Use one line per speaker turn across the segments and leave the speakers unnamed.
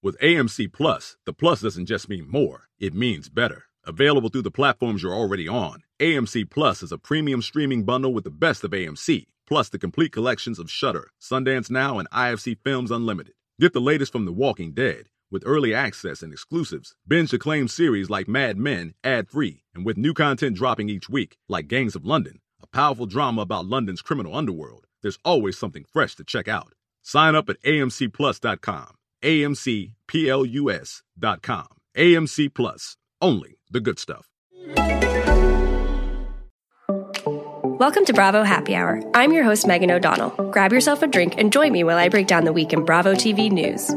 With AMC Plus, the plus doesn't just mean more, it means better. Available through the platforms you're already on, AMC Plus is a premium streaming bundle with the best of AMC, plus the complete collections of Shudder, Sundance Now, and IFC Films Unlimited. Get the latest from The Walking Dead with early access and exclusives. Binge acclaimed series like Mad Men ad free, and with new content dropping each week, like Gangs of London, a powerful drama about London's criminal underworld. There's always something fresh to check out. Sign up at amcplus.com. AMCPLUS.com. AMC Plus. Only the good stuff.
Welcome to Bravo Happy Hour. I'm your host, Megan O'Donnell. Grab yourself a drink and join me while I break down the week in Bravo TV news.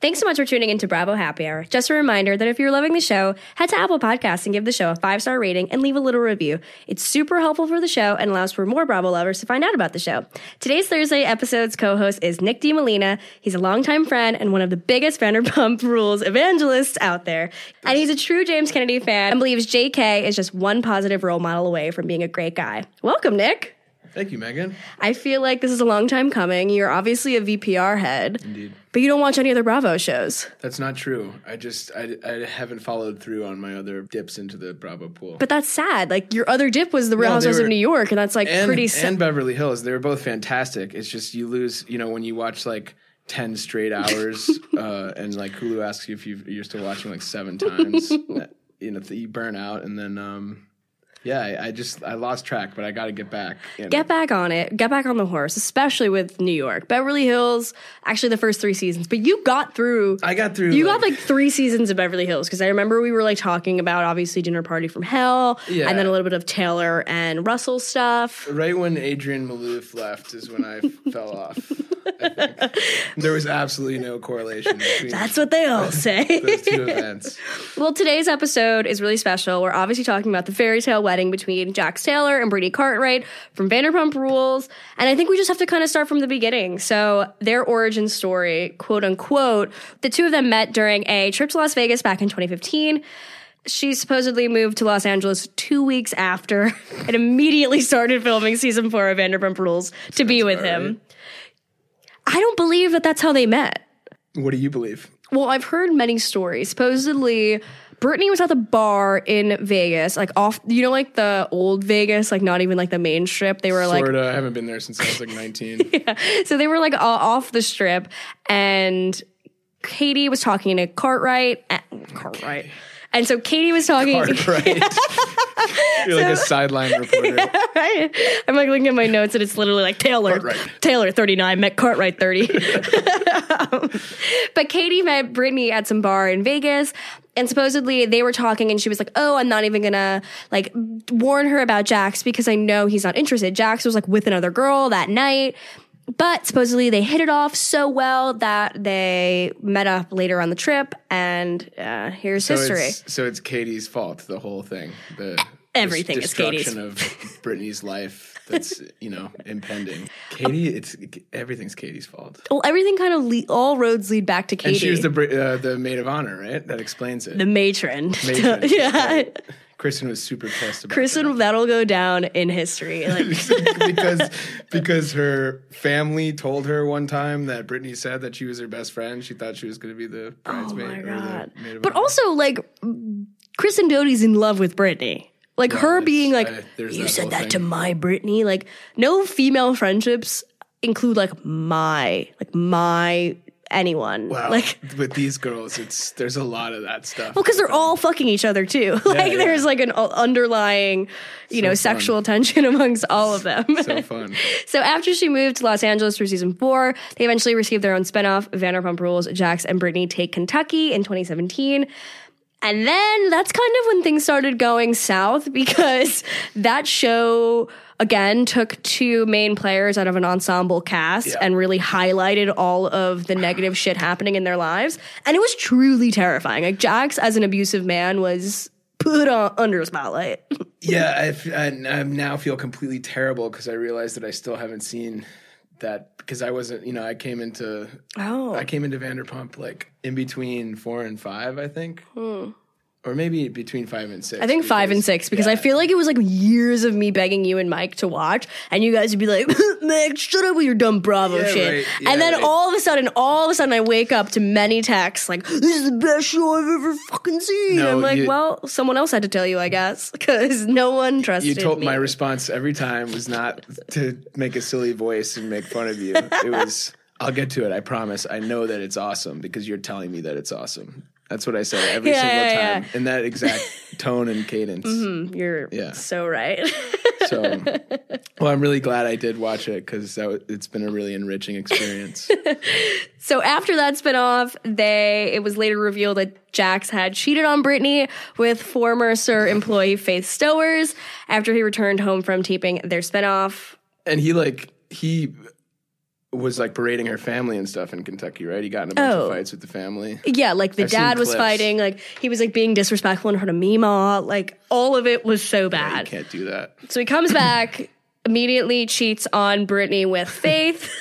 Thanks so much for tuning into Bravo Happy Hour. Just a reminder that if you're loving the show, head to Apple Podcasts and give the show a five star rating and leave a little review. It's super helpful for the show and allows for more Bravo lovers to find out about the show. Today's Thursday episode's co host is Nick de Molina. He's a longtime friend and one of the biggest Vanderpump Rules evangelists out there. And he's a true James Kennedy fan and believes JK is just one positive role model away from being a great guy. Welcome, Nick.
Thank you, Megan.
I feel like this is a long time coming. You're obviously a VPR head.
Indeed.
But you don't watch any other Bravo shows.
That's not true. I just I, I haven't followed through on my other dips into the Bravo pool.
But that's sad. Like your other dip was the Real
No,
Housewives of New York, and that's like
and,
pretty sad.
and Beverly Hills, they were both fantastic. It's just you lose, you know, when you watch like ten straight hours, uh, and like Hulu asks you if you you're still watching like seven times, you know, you burn out, and then um, yeah, I, I just I lost track, but I got to get back.
Get back on it. Get back on the horse, especially with New York. Beverly Hills, actually the first three seasons. But you got through.
I got through.
You got like three seasons of Beverly Hills because I remember we were like talking about obviously Dinner Party from Hell,
Yeah.
and then a little bit of Taylor and Russell stuff.
right when Adrienne Maloof left is when I fell off. I think. There was absolutely no correlation between
That's what they all say.
those two events.
Well, today's episode is really special. We're obviously talking about the fairy tale wedding between Jax Taylor and Brittany Cartwright from Vanderpump Rules. And I think we just have to kind of start from the beginning. So, their origin story, quote unquote, the two of them met during a trip to Las Vegas back in 2015. She supposedly moved to Los Angeles two weeks after and immediately started filming season four of Vanderpump Rules to be with
about
him. I don't believe that that's how they met.
What do you believe?
Well, I've heard many stories. Supposedly, Brittany was at the bar in Vegas, like off, you know, like the old Vegas, like not even like the main strip. They were like,
Florida. I haven't been there since I was like 19. yeah.
so they were like off the strip, and Katie was talking to Cartwright. eh, Cartwright. And so Katie was talking.
Hard, right? You're like a sideline reporter.
Right? I'm like looking at my notes and it's literally like Taylor,
Cartwright.
Taylor 39, met Cartwright 30. Um, but Katie met Brittany at some bar in Vegas. And supposedly they were talking and she was like, Oh, I'm not even gonna like warn her about Jax because I know he's not interested. Jax was like with another girl that night. But supposedly they hit it off so well that they met up later on the trip, and uh, here's
So
history.
it's, so it's Katie's fault, the whole thing. The
Everything
dis-
is Katie's.
of Brittany's life that's, you know, impending. Katie, it's everything's Katie's fault.
Well, everything kind of le- all roads lead back to Katie.
And she was the uh, the maid of honor, right? That explains it.
the matron.
Matron,
yeah.
right. Kristen was super pissed about
Kristen, that'll go down in history. Like,
because because her family told her one time that Brittany said that she was her best friend. She thought she was going to be the
oh
bridesmaid.
my
or
god!
the maid
But also, like, Kristen Doty's in love with Brittany. Like
Well,
her being like,
I-
"You
that
said that
thing.
to my Brittany." Like, no female friendships include like my, like my anyone.
Wow.
Like,
with these girls, it's there's a lot of that stuff.
well, because they're all fucking each other too. like,
yeah.
there's like an underlying, you know,
fun.
sexual tension amongst all of them.
so fun.
So after she moved to Los Angeles for season four, they eventually received their own spinoff, Vanderpump Rules, Jax and Brittany Take Kentucky in 2017. And then that's kind of when things started going south because that show again took two main players out of an ensemble cast
Yeah.
and really highlighted all of the negative shit happening in their lives. And it was truly terrifying. Like Jax as an abusive man was put on, under spotlight.
Yeah, I, f- I, I now feel completely terrible because I realized that I still haven't seen that because I wasn't, you know, I came into
Oh.
I came into Vanderpump like in between four and five, I think.
Hmm.
Or maybe between five and six.
I think five and six because I feel like it was like years of me begging you and Mike to watch, and you guys would be like, "Mike, shut up with your dumb Bravo
Yeah,
shit."
right. Yeah,
and then
right.
all of a sudden, all of a sudden, I wake up to many texts like, "This is the best show I've ever fucking seen."
No,
I'm like,
you-
"Well, someone else had to tell you, I guess, because no one trusted
You told
me."
my response every time was not to make a silly voice and make fun of you. It was, I'll get to it. I promise. I know that it's awesome because you're telling me that it's awesome. That's what I say every
Yeah,
single
yeah,
time in that exact tone and cadence. Mm-hmm.
You're
Yeah.
so right.
So, well, I'm really glad I did watch it because it's been a really enriching experience.
So after that spinoff, they it was later revealed that Jax had cheated on Brittany with former SUR employee Faith Stowers after he returned home from taping their spinoff.
and he like he was like parading her family and stuff in Kentucky, right? He got in a bunch
Oh.
of fights with the family.
Yeah, like the
I've
dad was
clips.
fighting, like he was like being disrespectful in front of Mima, like all of it was so
You
bad.
can't do that.
So he comes back, immediately cheats on Brittany with Faith.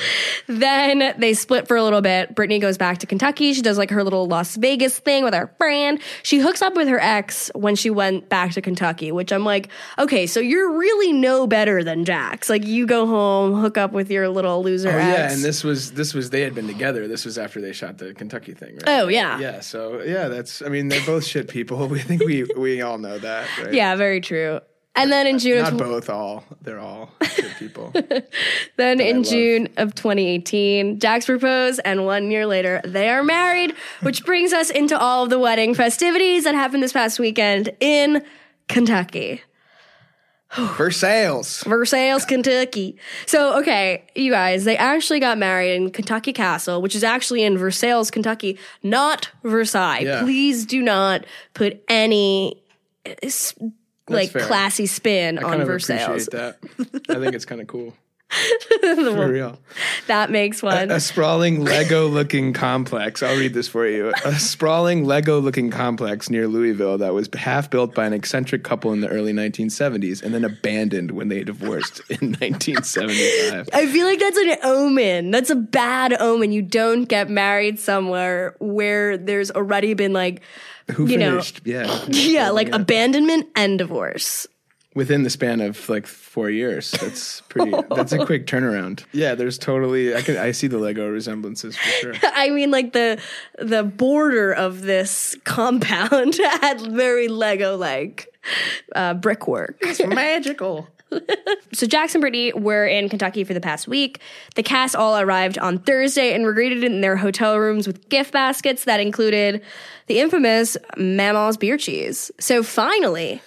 then they split for a little bit. Brittany goes back to Kentucky. She does like her little Las Vegas thing with her friend. She hooks up with her ex when she went back to Kentucky, which I'm like, okay, so you're really no better than Jax. Like you go home, hook up with your little loser
Oh
ex.
yeah, and this was this was they had been together. This was after they shot the Kentucky thing, right?
Oh, yeah.
yeah. So yeah, that's. I mean, they're both shit people. We think we we all know that, right?
yeah, very true. And then in June of
Not both, all. They're all shit people.
Then in. June of 2018, Jax proposed, and one year later, they are married, which brings us into all of the wedding festivities that happened this past weekend in Kentucky.
Versailles.
Versailles, Kentucky. So, okay, you guys, they actually got married in Kentucky Castle, which is actually in Versailles, Kentucky, not Versailles.
Yeah.
Please do not put any eh, s- like
fair.
classy spin
I
on
kind of
Versailles.
appreciate that. I think it's kind of cool. For real.
That makes one.
A sprawling Lego looking complex. I'll read this for you. A sprawling Lego looking complex near Louisville that was half built by an eccentric couple in the early 1970s and then abandoned when they divorced in 1975.
I feel like that's an omen. That's a bad omen. You don't get married somewhere where there's already been like,
Who
You know,
finished? yeah.
yeah, like abandonment and divorce.
Within the span of like four years. That's pretty, that's a quick turnaround. Yeah, there's totally, I can, I see the Lego resemblances for sure.
I mean, like the the border of this compound had very Lego like uh, brickwork.
It's magical.
So Jackson and Brittany were in Kentucky for the past week. The cast all arrived on Thursday and were greeted in their hotel rooms with gift baskets that included the infamous Mama's beer cheese. So finally,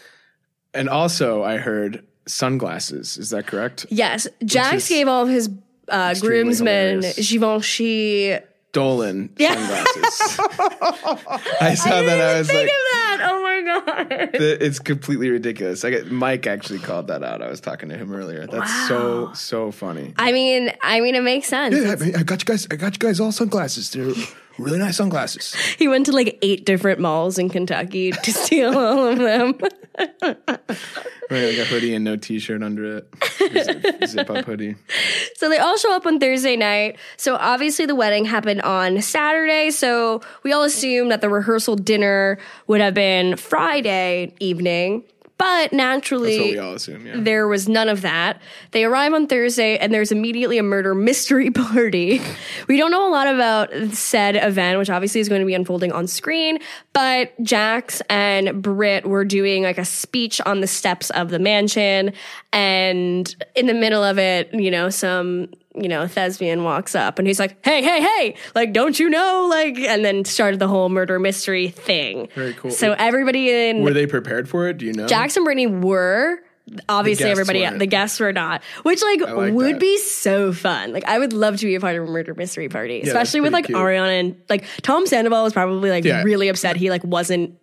And also, I heard sunglasses. Is that correct?
yes, Jax gave all of his uh, groomsmen
hilarious.
Givenchy.
Dolan
Yeah.
sunglasses. I saw that. I was like,
that! Oh my god!
it's completely ridiculous. I get, Mike actually called that out. I was talking to him earlier. That's so so funny.
I mean, I mean, it makes sense.
Yeah, I, I got you guys. I got you guys all sunglasses. They're really nice sunglasses.
He went to like eight different malls in Kentucky to steal all of them.
Right, like a hoodie and no t-shirt under it. Zip, up hoodie.
So they all show up on Thursday night. So obviously the wedding happened on Saturday. So we all assumed that the rehearsal dinner would have been Friday evening. But naturally,
assume. Yeah.
there was none of that. They arrive on Thursday and there's immediately a murder mystery party. we don't know a lot about said event, which obviously is going to be unfolding on screen, but Jax and Britt were doing like a speech on the steps of the mansion. And in the middle of it, you know, some, you know, thespian walks up and he's like, hey, hey, hey, like, don't you know? Like, and then started the whole murder mystery thing.
Very cool.
So everybody in
Were they prepared for it? Do you know?
And Brittany were. Obviously,
guests
everybody,
weren't.
the guests were not, which like,
like
would
that.
be so fun. Like, I would love to be a part of a murder mystery party,
that's
especially with like
cute.
Ariana and like Tom Sandoval was probably like
Yeah.
really upset he like wasn't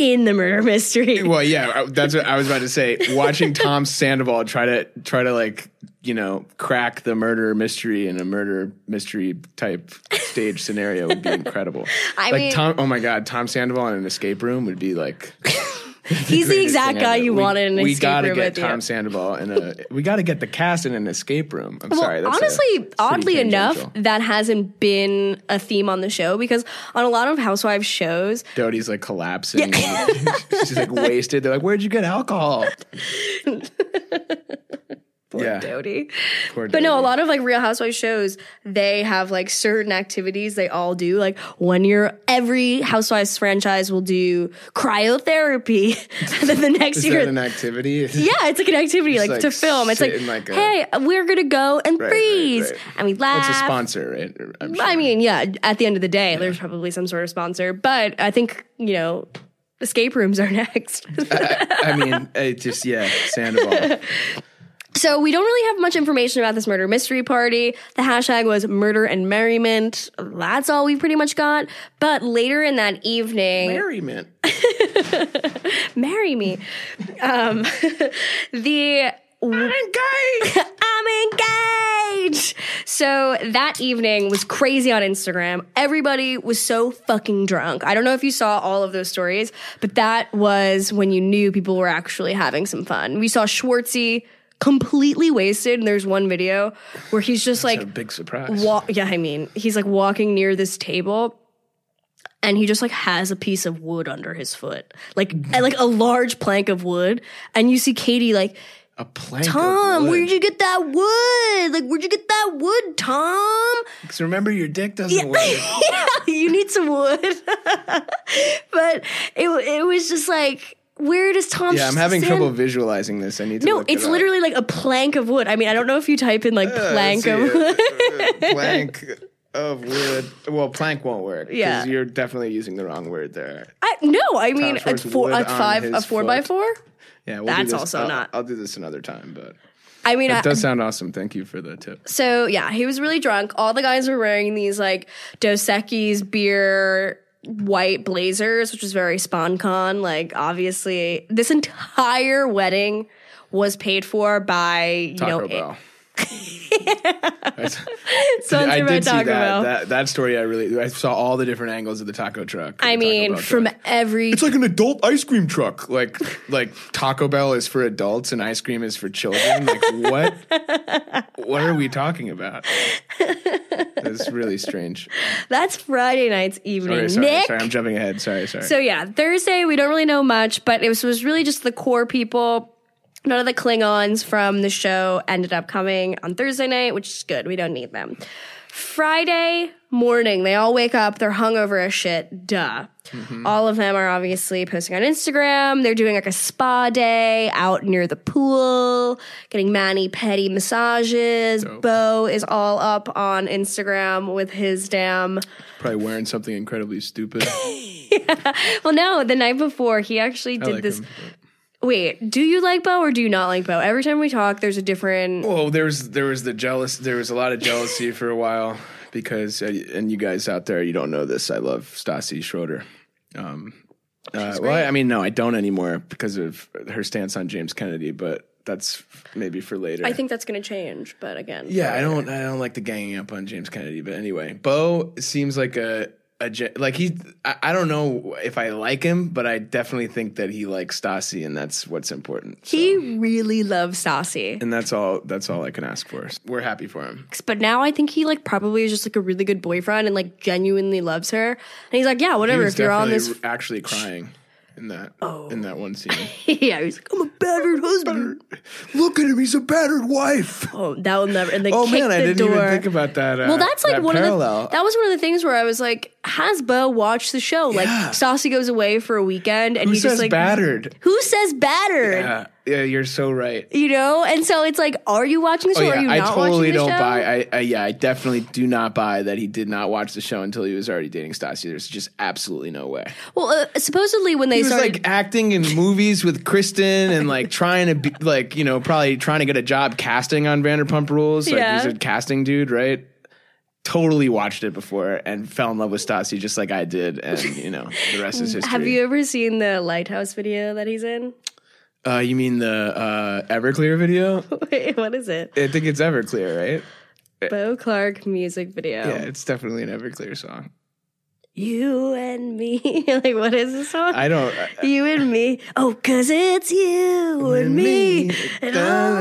in the murder mystery.
Well, yeah, that's what I was about to say. Watching Tom Sandoval try to try to like you know crack the murder mystery in a murder mystery type stage scenario would be incredible.
I
like
mean-
Tom, oh my god, Tom Sandoval in an escape room would be like
He's the exact guy
ever.
you
We-
wanted in an
we
escape
gotta
room
get Tom
end.
Sandoval in a. We got to get the cast in an escape room. I'm
Well,
sorry. That's a-
honestly, oddly enough, that hasn't been a theme on the show because on a lot of Housewives shows,
Doty's like collapsing. She's like wasted. They're like, "Where'd you get alcohol?"
poor
Yeah.
Dodie.
Poor
But no, a lot of like Real Housewives shows, they have like certain activities they all do. Like one year, every Housewives franchise will do cryotherapy, and then the next
Is
year.
an activity?
yeah, it's like an activity, like,
like
to film. It's like,
like, a-
hey, we're gonna go and
Right, right,
freeze,
right.
and we laugh.
It's a sponsor, right? Sure.
I mean, yeah, at the end of the day, there's probably some sort of sponsor, but I think, you know, escape rooms are next.
I mean, it just yeah, Sandoval.
So we don't really have much information about this murder mystery party. The hashtag was murder and merriment. That's all we pretty much got. But later in that evening,
Merriment.
marry me. Um, the I'm engaged. I'm engaged. So that evening was crazy on Instagram. Everybody was so fucking drunk. I don't know if you saw all of those stories, but that was when you knew people were actually having some fun. We saw Schwartzy completely wasted, and there's one video where he's just like
a big surprise.
wa- yeah, I mean, he's like walking near this table and he just like has a piece of wood under his foot. Like mm. like a large plank of wood and you see Katie like
a plank.
Tom, where'd you get that wood? Like, where'd you get that wood, Tom?
Because remember, your dick doesn't work.
yeah, you need some wood. but it it was just like, where does Tom?
Yeah, I'm having
stand-
trouble visualizing this. I need to.
No,
it
it's
up.
literally like a plank of wood. I mean, I don't know if you type in like
Uh,
plank of wood.
uh, uh, plank of wood. Well, plank won't work.
Yeah.
you're definitely using the wrong word there.
I, no, I mean a four, a five, a four by four.
Yeah, we'll
That's also
I'll,
not-
I'll do this another time, but
I mean, I,
it does sound awesome. Thank you for the tip.
So yeah, he was really drunk. All the guys were wearing these like Dos Equis beer white blazers, which was very sponcon. Like obviously, this entire wedding was paid for by you
Taco
know
Bell.
Sponsored
I did see
Taco
that,
Bell.
that. That story. I really. I saw all the different angles of the taco truck.
I
the Taco
mean,
Bell
from
truck.
every
It's like an adult ice cream truck. Like like Taco Bell is for adults and ice cream is for children. Like what? what are we talking about? It's really strange.
that's Friday night's evening.
Sorry, sorry,
Nick.
sorry. I'm jumping ahead. Sorry, sorry.
So yeah, Thursday we don't really know much, but it was, was really just the core people. None of the Klingons from the show ended up coming on Thursday night, which is good. We don't need them. Friday morning, they all wake up. They're hungover as shit. Duh. Mm-hmm. All of them are obviously posting on Instagram. They're doing like a spa day out near the pool, getting mani pedi massages.
Dope.
Beau is all up on Instagram with his damn
Probably wearing something incredibly stupid.
Well, no, the night before he actually did
like
this.
him.
Wait, do you like Beau or do you not like Beau? Every time we talk, there's a different.
Well, there was there was the jealous. There was a lot of jealousy for a while because, uh, and you guys out there, you don't know this. I love Stassi Schroeder. Um, uh, well, I, I mean, no, I don't anymore because of her stance on James Kennedy. But that's maybe for later.
I think that's going to change, but again,
Yeah, I don't. I don't like the ganging up on James Kennedy. But anyway, Beau seems like a a like he. I, I don't know if I like him, but I definitely think that he likes Stassi, and that's what's important. So-
he really loves Stassi.
and that's all. That's all I can ask for. We're happy for him.
But now I think he like probably is just like a really good boyfriend and like genuinely loves her. And he's like, yeah, whatever. If you're on this,
actually crying in that oh. in that one scene.
yeah, he's like, I'm a battered husband.
Look at him; he's a battered wife.
Oh, that will never. And they
Oh man,
the
I didn't
door.
even think about that. Uh,
Well, that's like
that
one
parallel.
of the that was one of the things where I was like, has Beau watched the show? Like,
Yeah.
Stassi goes away for a weekend, and
Who
he
says
just like
battered?
Who says battered?
Yeah, yeah, you're so right.
You know, and so it's like, are you watching the show?
Oh
are you
yeah, I
not
totally
watching the
don't
show?
buy. I, I yeah, I definitely do not buy that he did not watch the show until he was already dating Stassi. There's just absolutely no way.
well, uh, supposedly when they
He was
started,
like acting in movies with Kristen and like trying to be like you know probably trying to get a job casting on Vanderpump Rules. Like
Yeah.
he's a casting dude, right? Totally watched it before and fell in love with Stassi just like I did, and you know the rest is history.
have you ever seen the Lighthouse video that he's in?
Uh, you mean the uh, Everclear video?
Wait, what is it?
I think it's Everclear, right?
Beau Clark music video.
Yeah, it's definitely an Everclear song.
You and me. like, what is this song?
I don't. I-
you and me. Oh, cause it's you and me and all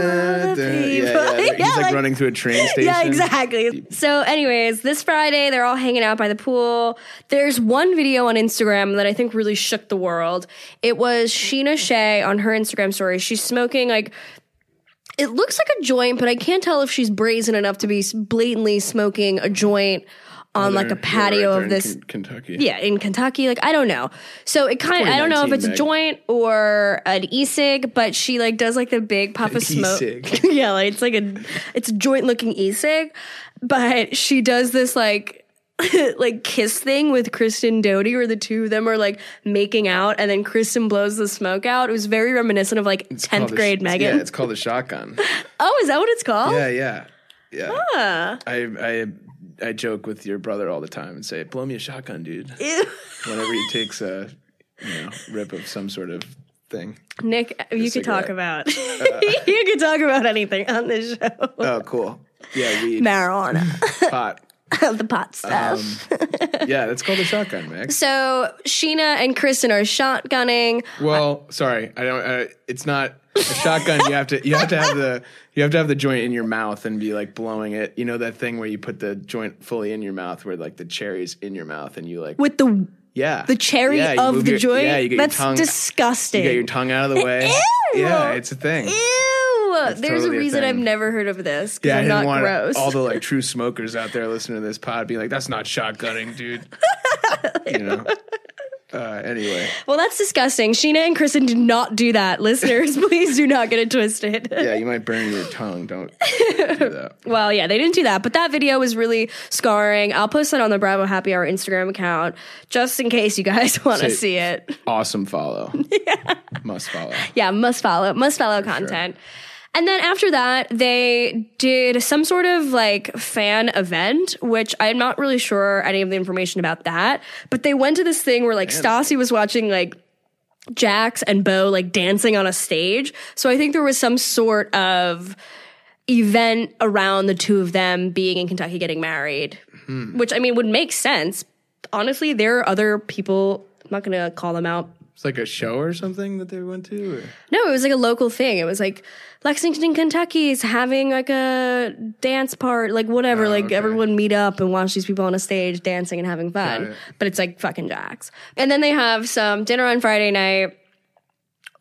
of the
Yeah,
people.
yeah. He's like, running through a train station.
Yeah, exactly. So, anyways, this Friday they're all hanging out by the pool. There's one video on Instagram that I think really shook the world. It was Scheana Shay on her Instagram story. She's smoking like it looks like a joint, but I can't tell if she's brazen enough to be blatantly smoking a joint on like a
yeah,
patio
right
of this
Ken- Kentucky.
yeah, in Kentucky. Like I don't know. So it kind of I don't know if it's a joint or an e-cig, but she like does like the big puff of smoke. Yeah, like it's like a it's a joint looking e-cig, but she does this like like kiss thing with Kristen Doty where the two of them are like making out and then Kristen blows the smoke out. It was very reminiscent of like 10th
the-
grade Megan.
Yeah, it's called a shotgun.
oh, is that what it's called?
yeah, yeah, yeah.
Ah.
I I I joke with your brother all the time and say, "Blow me a shotgun, dude."
Ew.
Whenever he takes a you know rip of some sort of thing.
Nick, you could talk about you could talk about anything on this show.
Oh, cool. Yeah, weed,
Marijuana.
pot.
the pot stuff.
Yeah, that's called a shotgun, Max.
So Scheana and Kristen are shotgunning.
Well, sorry, I don't. Uh, it's not a shotgun. You have to. You have to have the. You have to have the joint in your mouth and be like blowing it. You know that thing where you put the joint fully in your mouth, where like the cherry's in your mouth, and you like.
with the
yeah,
the cherry
Yeah,
of the
your-
joint.
Yeah, you get
That's
your tongue.
disgusting.
You get your tongue out of the way.
Ew!
Yeah, it's a thing.
Ew! There's
totally
a reason. I've never heard of this because
Yeah,
I'm not
want
gross.
all the like true smokers out there listening to this pod be like, "That's not shotgunning, dude." you know. Uh, anyway,
well, that's disgusting. Scheana and Kristen did not do that. Listeners, please do not get it twisted.
yeah, you might burn your tongue. Don't do that.
Well, yeah, they didn't do that, but that video was really scarring. I'll post that on the Bravo Happy Hour Instagram account just in case you guys want to see it.
Awesome follow. yeah. Must follow.
Yeah, must follow, must follow content. And then after that, they did some sort of like fan event, which I'm not really sure any of the information about that. But they went to this thing where like Stassi was watching like Jax and Beau like dancing on a stage. So I think there was some sort of event around the two of them being in Kentucky getting married, hmm. which I mean would make sense. Honestly, there are other people. I'm not gonna call them out
It's like a show or something that they went to. Or?
no, it was like a local thing. It was like Lexington, Kentucky is having like a dance part, like whatever. Oh, like
Oh, okay.
everyone meet up and watch these people on a stage dancing and having fun.
It.
But it's like fucking Jax. And then they have some dinner on Friday night.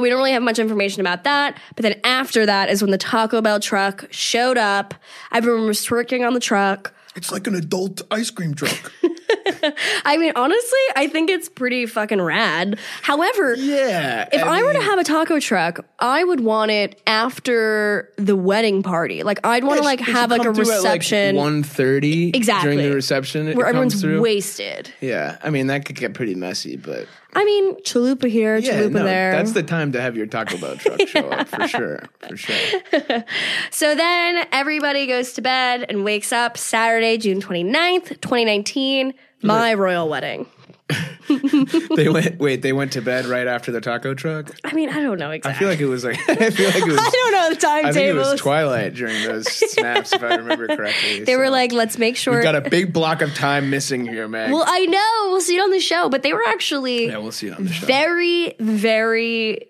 We don't really have much information about that. But then after that is when the Taco Bell truck showed up. Everyone was twerking on the truck.
It's like an adult ice cream truck.
I mean, honestly, I think it's pretty fucking rad. However,
yeah.
If I, were to have a taco truck, I would want it after the wedding party. Like I'd want to like have like a
come through at,
reception
one thirty
Exactly.
during the reception.
where everyone's
through.
wasted.
Yeah, I mean that could get pretty messy, but
I mean, chalupa here,
yeah,
chalupa
no,
there.
that's the time to have your Taco Bell truck show up for sure, for sure.
so then everybody goes to bed and wakes up Saturday, June 29th, 2019, my royal wedding.
They went wait, they went to bed right after the taco truck.
I mean, I don't know exactly.
I feel like it was like I feel like it was.
I don't know the
I think it was Twilight during those snaps, if I remember correctly.
they were like, let's make sure.
"We've got a big block of time missing here, man.
well, I know. We'll see it on the show, but they were actually
yeah, we'll see it on the show.
very, very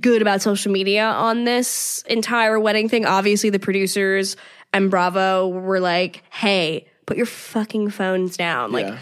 good about social media on this entire wedding thing. Obviously, the producers and Bravo were like, hey, put your fucking phones down. Like,
Yeah.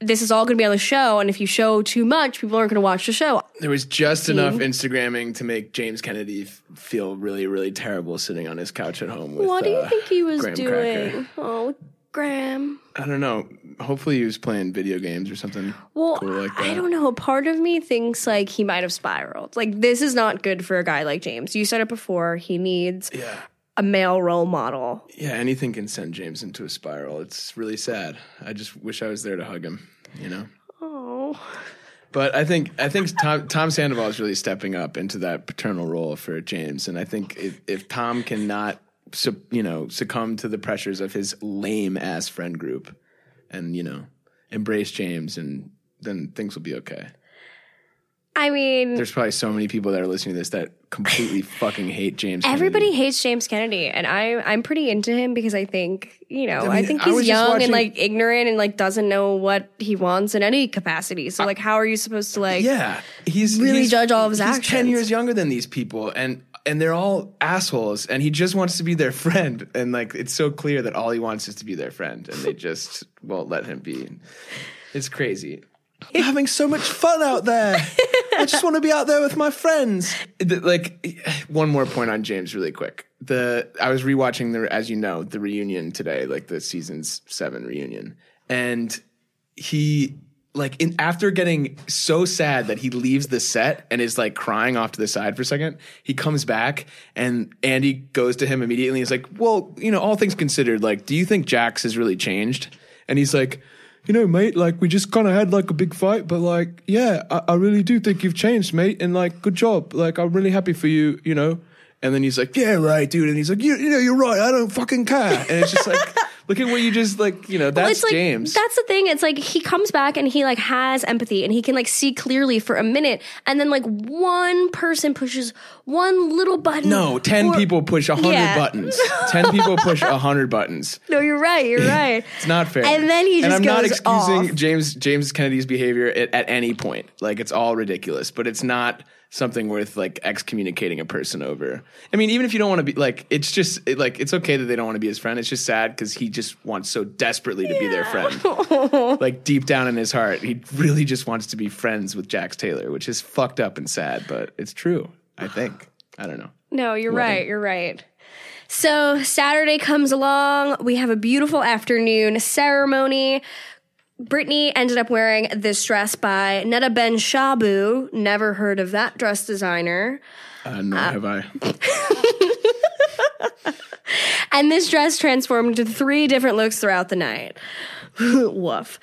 this is all going to be on the show. And if you show too much, people aren't going to watch the show.
There was just enough Instagramming to make James Kennedy f- feel really, really terrible sitting on his couch at home. With,
what do you
uh,
think he was
Graham
doing?
Cracker.
Oh, Graham.
I don't know. Hopefully, he was playing video games or something.
Well,
cool like
I don't know. Part of me thinks like he might have spiraled. Like this is not good for a guy like James. You said it before. He needs
Yeah,
a male role model.
yeah. Anything can send James into a spiral. It's really sad. I just wish I was there to hug him. You know.
Oh,
But I think I think Tom Tom Sandoval is really stepping up into that paternal role for James, and I think if, if Tom cannot, you know, succumb to the pressures of his lame ass friend group, and you know, embrace James, and then things will be okay.
I mean,
There's probably so many people that are listening to this that completely fucking hate James.
everybody
Kennedy.
hates James Kennedy, and I I'm pretty into him because I think you know I,
mean,
think he's
just
young
watching-
and like ignorant and like doesn't know what he wants in any capacity. So like, how are you supposed to like?
Yeah, he's
really
he's-
judge all of his
he's Ten years younger than these people, and and they're all assholes, and he just wants to be their friend, and like it's so clear that all he wants is to be their friend, and they just won't let him be. It's crazy. I'm having so much fun out there. I just want to be out there with my friends. Like one more point on James, really quick. The I was rewatching the, as you know, the reunion today, like the season's seven reunion, and he like in after getting so sad that he leaves the set and is like crying off to the side for a second he comes back and andy goes to him immediately he's like well you know all things considered like do you think jax has really changed and he's like you know mate like we just kind of had like a big fight but like yeah I, I really do think you've changed mate and like good job. Like i'm really happy for you you know? And then he's like yeah right dude and he's like you, you know you're right i don't fucking care. And it's just like look at what you just like you know that's
it's like
james
that's the thing. It's like he comes back and he like has empathy and he can like see clearly for a minute, and then like one person pushes one little button.
No, 10
or-
people push 100
Yeah.
buttons. 10 people push 100 buttons.
No, you're right. You're right.
It's not fair.
And then he just And
I'm not excusing
off.
James James Kennedy's behavior at, at any point. Like it's all ridiculous, but it's not something worth like excommunicating a person over. I mean, even if you don't want to be like it's just it, like it's okay that they don't want to be his friend. It's just sad cuz he just wants so desperately to be their friend. like deep down in his heart, he really just wants to be friends with Jax Taylor, which is fucked up and sad, but it's true, I think. I don't know.
No, you're right. You're right. So Saturday comes along. We have a beautiful afternoon ceremony. Brittany ended up wearing this dress by Netta BenShabu. Never heard of that dress designer.
Uh, nor have I.
And this dress transformed into three different looks throughout the night. Woof.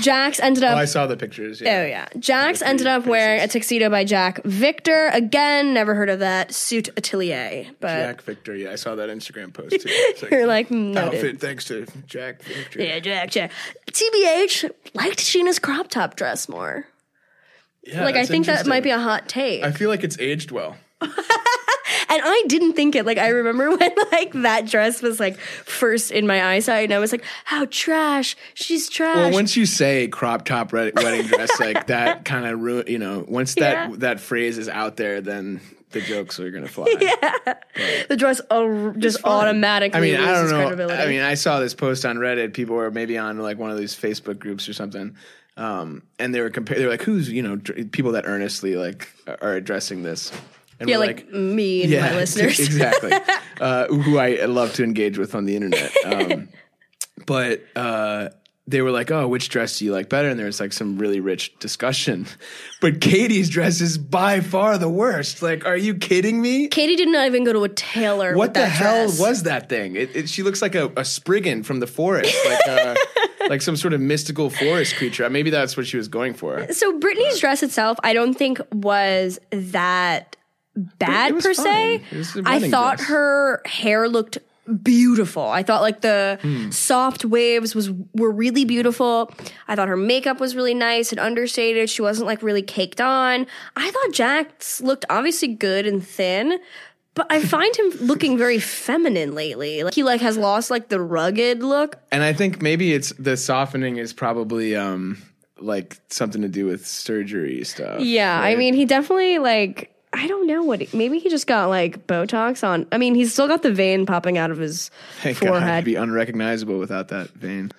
Jax ended up.
Oh, I saw the pictures. Yeah.
Oh yeah, Jax ended up wearing a tuxedo by Jack Victor. Again, never heard of that suit atelier, but
Jack Victor. Yeah, I saw that Instagram post too. It's
you're like noted.
outfit thanks to Jack Victor.
Yeah, Jack, Jack. TBH liked Scheana's crop top dress more.
Yeah,
Like I think that might be a hot take,
I feel like it's aged well.
and I didn't think it. Like I remember when like that dress was like first in my eyesight, and I was like, "How trash! She's trash."
Well, once you say crop top red- wedding dress, like that kind of ruin. You know, once that
Yeah.
that phrase is out there, then the jokes are gonna fly. Yeah.
The dress uh, just automatically
I mean, I don't know. I mean, I saw this post on Reddit. People were maybe on like one of these Facebook groups or something, um, and they were comparing. They were like, "Who's you know dr- people that earnestly like are addressing this?" And
yeah,
we're
like, me and my listeners.
exactly. uh, who I love to engage with on the internet. Um, but uh, they were like, "Oh, which dress do you like better?" And there was like some really rich discussion. But Katie's dress is by far the worst. Like, are you kidding me?
Katie did not even go to a tailor.
What the hell
dress.
was that thing? It, it, she looks like a, a Spriggan from the forest, like uh, like some sort of mystical forest creature. Maybe that's what she was going for.
So Brittany's dress itself, I don't think was that bad per
fine.
se.
It was a
I thought
dress.
her hair looked beautiful. I thought like the
Hmm.
soft waves was were really beautiful. I thought her makeup was really nice and understated. She wasn't like really caked on. I thought Jax looked obviously good and thin. But I find him looking very feminine lately. Like he like has lost like the rugged look.
And I think maybe it's the softening is probably um like something to do with surgery stuff.
Yeah, I mean, he definitely like I don't know what. He, maybe he just got like Botox on. I mean, he's still got the vein popping out of his
Thank God, he'd
forehead.
be unrecognizable without that vein.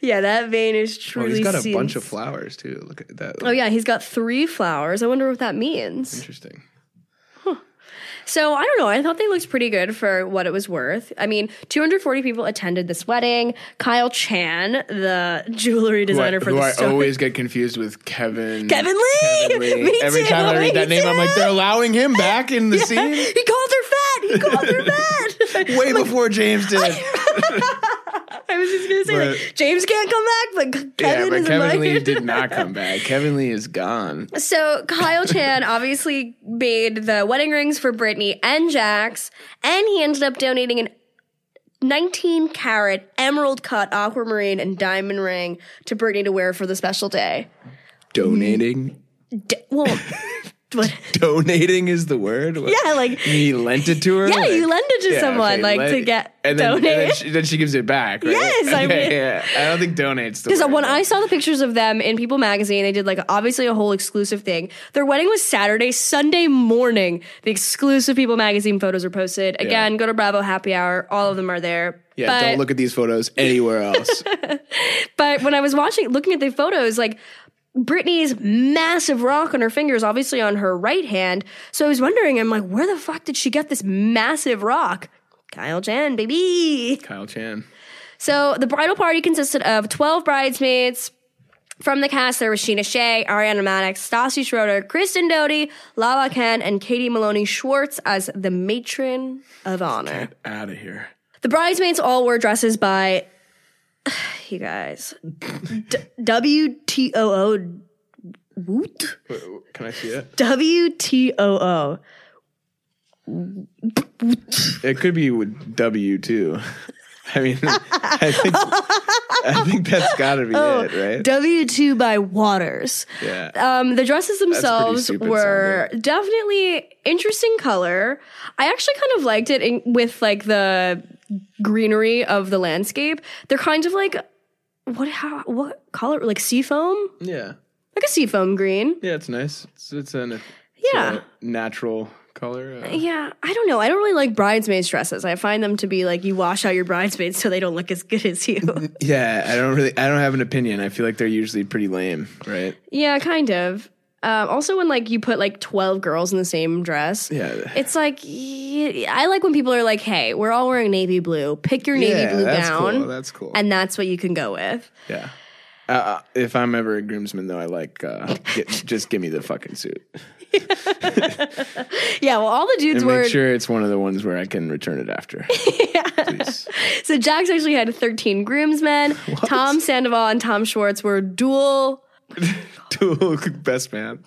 yeah, that vein is truly.
Oh, he's got a
seen-
bunch of flowers too. Look at that.
Oh yeah, he's got three flowers. I wonder what that means.
Interesting.
So I don't know. I thought they looked pretty good for what it was worth. I mean, 240 people attended this wedding. Kyle Chan, the jewelry
Who I,
designer for
who
the
I
store.
always get confused with Kevin.
Kevin Lee!
Kevin Lee.
Me
Every
too,
time I read that
me
name, I'm like, they're allowing him back in the scene
he called her fat. He called her fat.
way before James did.
I was just gonna say,
But-
like, James can't come back, but Kevin
yeah, but
is
Kevin Lee did not come back. Kevin Lee is gone.
So Kyle Chan obviously made the wedding rings for Brittany and Jax, and he ended up donating an 19 carat emerald cut aquamarine and diamond ring to Brittany to wear for the special day.
Donating.
D- well, What?
Donating is the word. What?
Yeah, like
he lent it to her.
Yeah,
Like-
you lend it to
Yeah,
someone,
okay,
like, to get
and then, and then, she, then she gives it back. Right?
Yes, I mean-
yeah. I don't think donates.
Because when
but-
I saw the pictures of them in People magazine, they did like obviously a whole exclusive thing. Their wedding was Saturday, Sunday morning. The exclusive People magazine photos are posted. Again, go to Bravo Happy Hour. All of them are there.
yeah,
but,
don't look at these photos anywhere else.
But when I was watching, looking at the photos, like Brittany's massive rock on her fingers, obviously on her right hand. So I was wondering, I'm like, where the fuck did she get this massive rock? Kyle Jen, baby.
Kyle Chan.
So the bridal party consisted of 12 bridesmaids. From the cast, there was Scheana Shay, Ariana Madix, Stassi Schroeder, Kristen Doty, Lala Kent, and Katie Maloney Schwartz as the matron of honor.
Get out of here.
The bridesmaids all wore dresses by, you guys, D- WTOO. Woot?
Can I see it?
WTOO.
It could be with W too. I mean, I think I think that's got to be
Oh,
it, right?
W2 by Watters.
yeah.
Um, the dresses themselves were definitely interesting color. I actually kind of liked it in, with like the greenery of the landscape. They're kind of like what how what color like seafoam,
yeah.
like a seafoam green.
Yeah, it's nice. It's it's a
Yeah.
natural color. Uh,
Yeah, I don't know. I don't really like bridesmaids dresses. I find them to be like you wash out your bridesmaids so they don't look as good as you.
yeah, I don't really. I don't have an opinion. I feel like they're usually pretty lame, right?
yeah, kind of. Um, also, when like you put like twelve girls in the same dress,
Yeah.
It's like I like when people are like, "Hey, we're all wearing navy blue. Pick your navy
yeah,
blue
that's
gown,
cool. That's cool.
and that's what you can go with."
yeah. Uh, Uh, if I'm ever a groomsman, though, I like uh, get, just give me the fucking suit
Yeah, well, all the dudes
and
were.
make sure it's one of the ones where I can return it after. Please.
So Jax actually had thirteen groomsmen. Tom Sandoval and Tom Schwartz were dual.
Dual best man.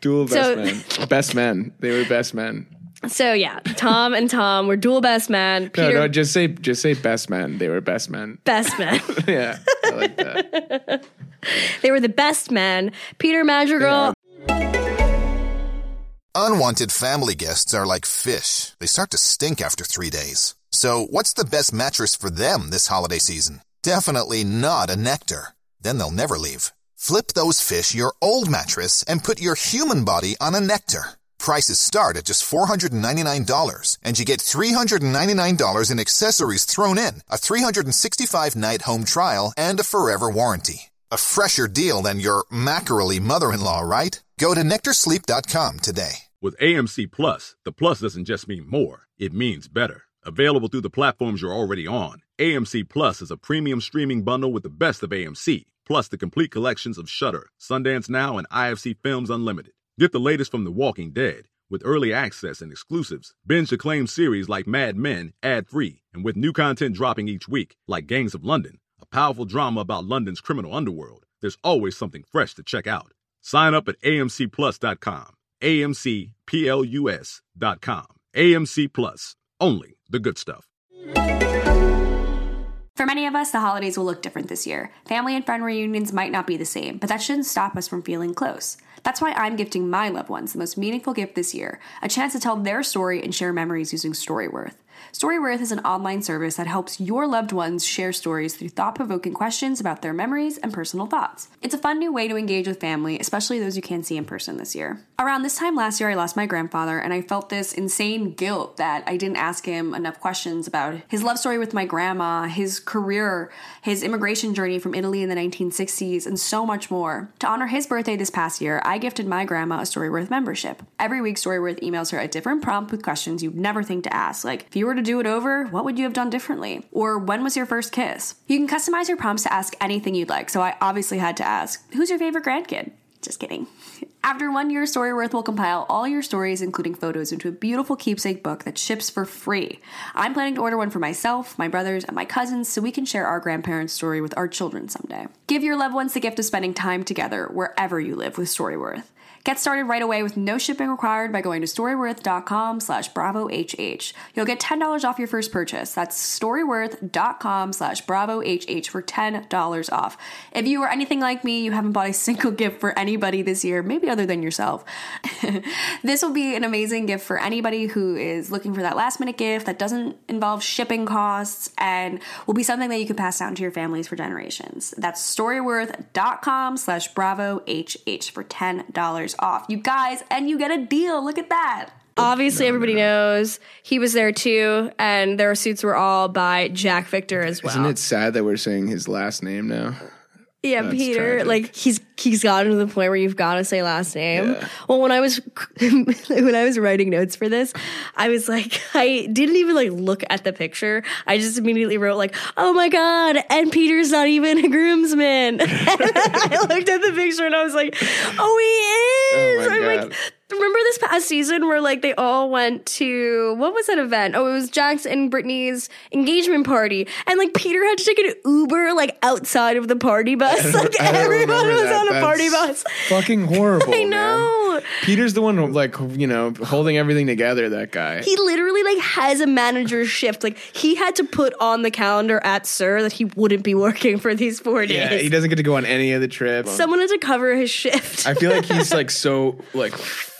Dual best
So-
man. Best men. They were best men.
So yeah, Tom and Tom were dual best men.
No,
Peter
no, just say just say best men. They were best men.
best men.
yeah, I like that.
they were the best men. Peter Madrigal.
Unwanted family guests are like fish. They start to stink after three days. So what's the best mattress for them this holiday season? Definitely not a Nectar. Then they'll never leave. Flip those fish your old mattress and put your human body on a Nectar. Prices start at just $499 and you get $399 in accessories thrown in, a 365 night home trial, and a forever warranty. A fresher deal than your mackerel mother-in-law, right? Go to nectarsleep.com today.
With AMC Plus, the plus doesn't just mean more, it means better. Available through the platforms you're already on, AMC Plus is a premium streaming bundle with the best of AMC, plus the complete collections of Shudder, Sundance Now, and IFC Films Unlimited. Get the latest from The Walking Dead with early access and exclusives. Binge acclaimed series like Mad Men ad-free, and with new content dropping each week, like Gangs of London, a powerful drama about London's criminal underworld. There's always something fresh to check out. Sign up at amcplus.com. AMCPLUS.com. AMC Plus. Only the good stuff.
For many of us, the holidays will look different this year. Family and friend reunions might not be the same, but that shouldn't stop us from feeling close. That's why I'm gifting my loved ones the most meaningful gift this year a chance to tell their story and share memories using Storyworth. Storyworth is an online service that helps your loved ones share stories through thought provoking questions about their memories and personal thoughts. It's a fun new way to engage with family, especially those you can't see in person this year. Around this time last year, I lost my grandfather, and I felt this insane guilt that I didn't ask him enough questions about his love story with my grandma, his career, his immigration journey from Italy in the 1960s, and so much more. To honor his birthday this past year, I gifted my grandma a Storyworth membership. Every week, Storyworth emails her a different prompt with questions you'd never think to ask, like, if you were to do it over, what would you have done differently? Or when was your first kiss? You can customize your prompts to ask anything you'd like, so I obviously had to ask, who's your favorite grandkid? Just kidding. After one year, Storyworth will compile all your stories, including photos, into a beautiful keepsake book that ships for free. I'm planning to order one for myself, my brothers, and my cousins so we can share our grandparents' story with our children someday. Give your loved ones the gift of spending time together wherever you live with Storyworth. Get started right away with no shipping required by going to storyworth.com slash bravohh. You'll get $10 off your first purchase. That's storyworth.com slash bravohh for $10 off. If you are anything like me, you haven't bought a single gift for anybody this year, maybe other than yourself. this will be an amazing gift for anybody who is looking for that last minute gift that doesn't involve shipping costs and will be something that you can pass down to your families for generations. That's storyworth.com slash bravo HH for $10 off. You guys, and you get a deal. Look at that.
Obviously, everybody knows he was there too, and their suits were all by Jack Victor as well.
Isn't it sad that we're saying his last name now?
Yeah,
That's
Peter.
tragic.
Like he's he's gotten to the point where you've got to say last name. Well, when I was when I was writing notes for this, I was like, I didn't even like look at the picture. I just immediately wrote like, "Oh my god!" And Peter's not even a groomsman. I looked at the picture and I was like, "Oh, he oh is!"
Oh
I'm
God.
like. Remember this past season where like they all went to what was that event? Oh, it was Jax and Brittany's engagement party, and like Peter had to take an Uber like outside of the party bus. Like everyone was
that.
on a party bus.
Fucking horrible.
I
man.
know.
Peter's the one like you know holding everything together. That guy.
He literally like has a manager's shift. Like he had to put on the calendar at SUR that he wouldn't be working for these four days.
yeah, he doesn't get to go on any of the trips.
Someone had to cover his shift.
I feel like he's like so like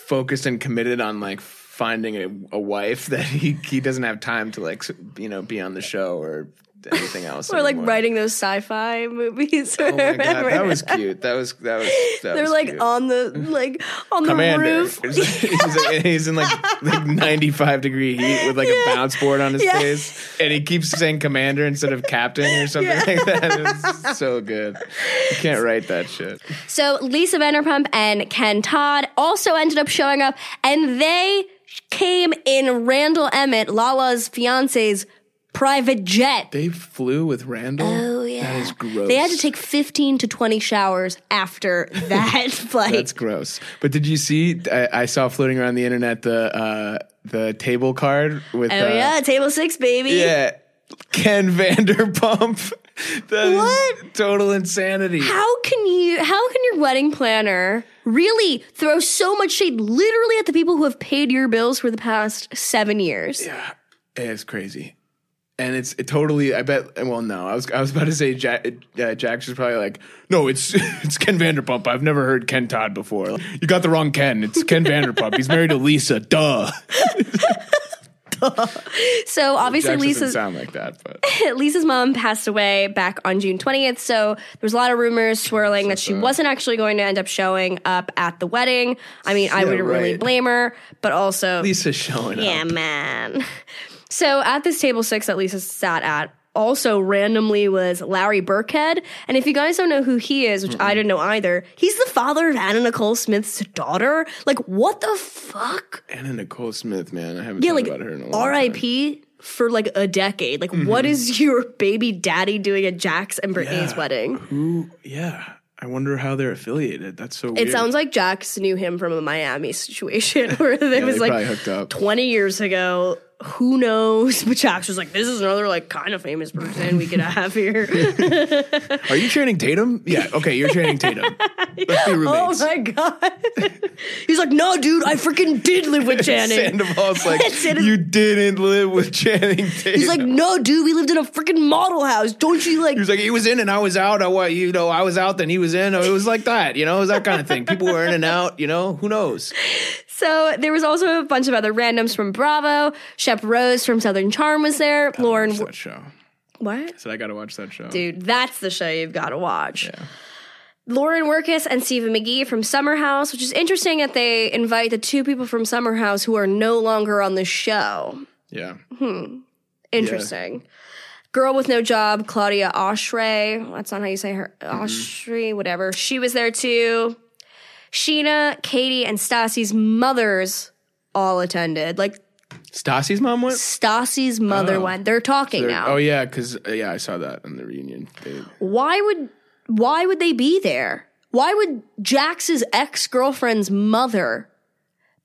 focused and committed on like finding a, a wife that he he doesn't have time to like you know be on the show or anything else.
or like
anymore.
writing those sci-fi movies.
Oh my god, that was cute. That was that was. That
They're
was
like
cute.
on the like on the roof.
he's, like, he's in like, like 95 degree heat with like a bounce board on his
Yeah.
face, and he keeps saying commander instead of captain or something like that. It's so good. You can't write that shit.
So Lisa Vanderpump and Ken Todd also ended up showing up, and they came in Randall Emmett, Lala's fiance's private jet.
They flew with Randall.
Oh yeah,
that is gross.
They had to take fifteen to twenty showers after that flight.
That's gross. But did you see? I, I saw floating around the internet the uh, the table card with.
oh
uh,
yeah, table six, baby.
yeah. Ken Vanderpump. That is
What?
total insanity.
How can you? How can your wedding planner really throw so much shade, literally, at the people who have paid your bills for the past seven years?
Yeah, it's crazy, and it's it totally. I bet. Well, no, I was I was about to say Jack. Uh, Jax was probably like, no, it's it's Ken Vanderpump. I've never heard Ken Todd before. You got the wrong Ken. It's Ken Vanderpump. He's married to Lisa. Duh.
So obviously,
doesn't
Lisa's
sound like that, but
Lisa's mom passed away back on June 20th, so there was a lot of rumors swirling that she wasn't actually going to end up showing up at the wedding. I mean, I wouldn't really blame her, but also,
Lisa's showing
yeah,
up.
Yeah, man. So at this table six that Lisa sat at, also randomly was Larry Birkhead. And if you guys don't know who he is, which I didn't know either, he's the father of Anna Nicole Smith's daughter. Like, what the fuck?
Anna Nicole Smith, man, I haven't
Yeah, like
about her in a long.
R.I.P. for like a decade. Like, what mm-hmm. is your baby daddy doing at Jax and Brittany's
Yeah.
wedding?
Who? Yeah, I wonder how they're affiliated. That's so.
It sounds like Jax knew him from a Miami situation where it
yeah,
was
they
like
probably hooked up.
20 years ago. Who knows? But Jax was like, this is another like kind of famous person we could have here.
Are you Channing Tatum? Yeah. Okay, you're Channing Tatum. Let's be
oh my God. He's like, no, dude, I freaking did live with Channing.
Sandoval's like,
Sandoval-
you didn't live with Channing Tatum.
He's like, no, dude, we lived in a freaking model house. Don't you like
He was like, he was in and I was out. I what you know, I was out, then he was in. It was like that, you know, it was that kind of thing. People were in and out, you know, who knows?
So there was also a bunch of other randoms from Bravo. Shep Rose from Southern Charm was there. Lauren,
Watch that show.
what?
So I got to watch that show.
Dude, that's the show you've got to watch. Lauren Wirkus and Stephen McGee from Summer House, which is interesting that they invite the two people from Summer House who are no longer on the show.
Yeah. Hmm.
Interesting. Girl with no job, Claudia Oshray. That's not how you say her. Oshray, whatever. She was there too. Scheana, Katie, and Stassi's mothers all attended. Like
Stassi's mom went?
Stassi's mother
Oh.
went. They're talking
They're-
now.
Oh yeah, because uh, yeah, I saw that in the reunion. They,
why would why would they be there? Why would Jax's ex girlfriend's mother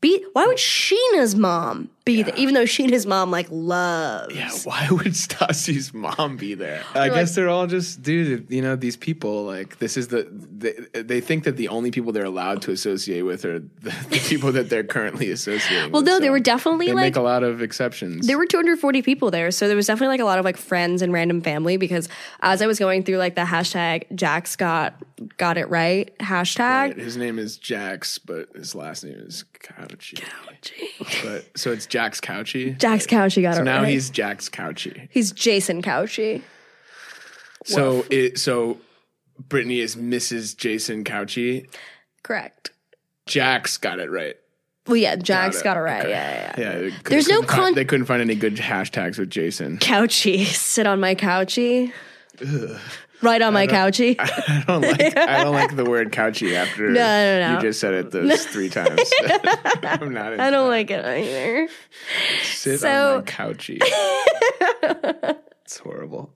be? Why would Scheana's mom be there? Even though she and his mom like loves.
yeah, why would Stassi's mom be there? I guess they're all just, dude. You know, these people like this is the they, they think that the only people they're allowed to associate with are the, the people that they're currently associating.
With well,
with.
no, there
So
were definitely
they
like
make a lot of exceptions.
there were 240 people there, so there was definitely like a lot of like friends and random family. Because as I was going through like the hashtag Jax got got it right hashtag.
His name is Jax, but his last name is Cauchi. But so it's Jax Cauchi.
Jax Cauchi got it right.
So
it
now
right.
he's Jax Cauchi.
he's Jason Cauchi.
So it so Brittany is Mrs. Jason Cauchi.
Correct.
Jax got it right.
Well, yeah, Jax
it.
got it right.
Okay.
Yeah, yeah, yeah.
Yeah. they couldn't-
There's no
couldn't find- they couldn't find any good hashtags with Jason.
Couchy, sit on my couchy. Right on my couchy.
I don't like I don't like the word couchy after
No, no, no.
you just said it those three times. I'm not
I don't like it either.
sit
so-
on my couchy. it's horrible.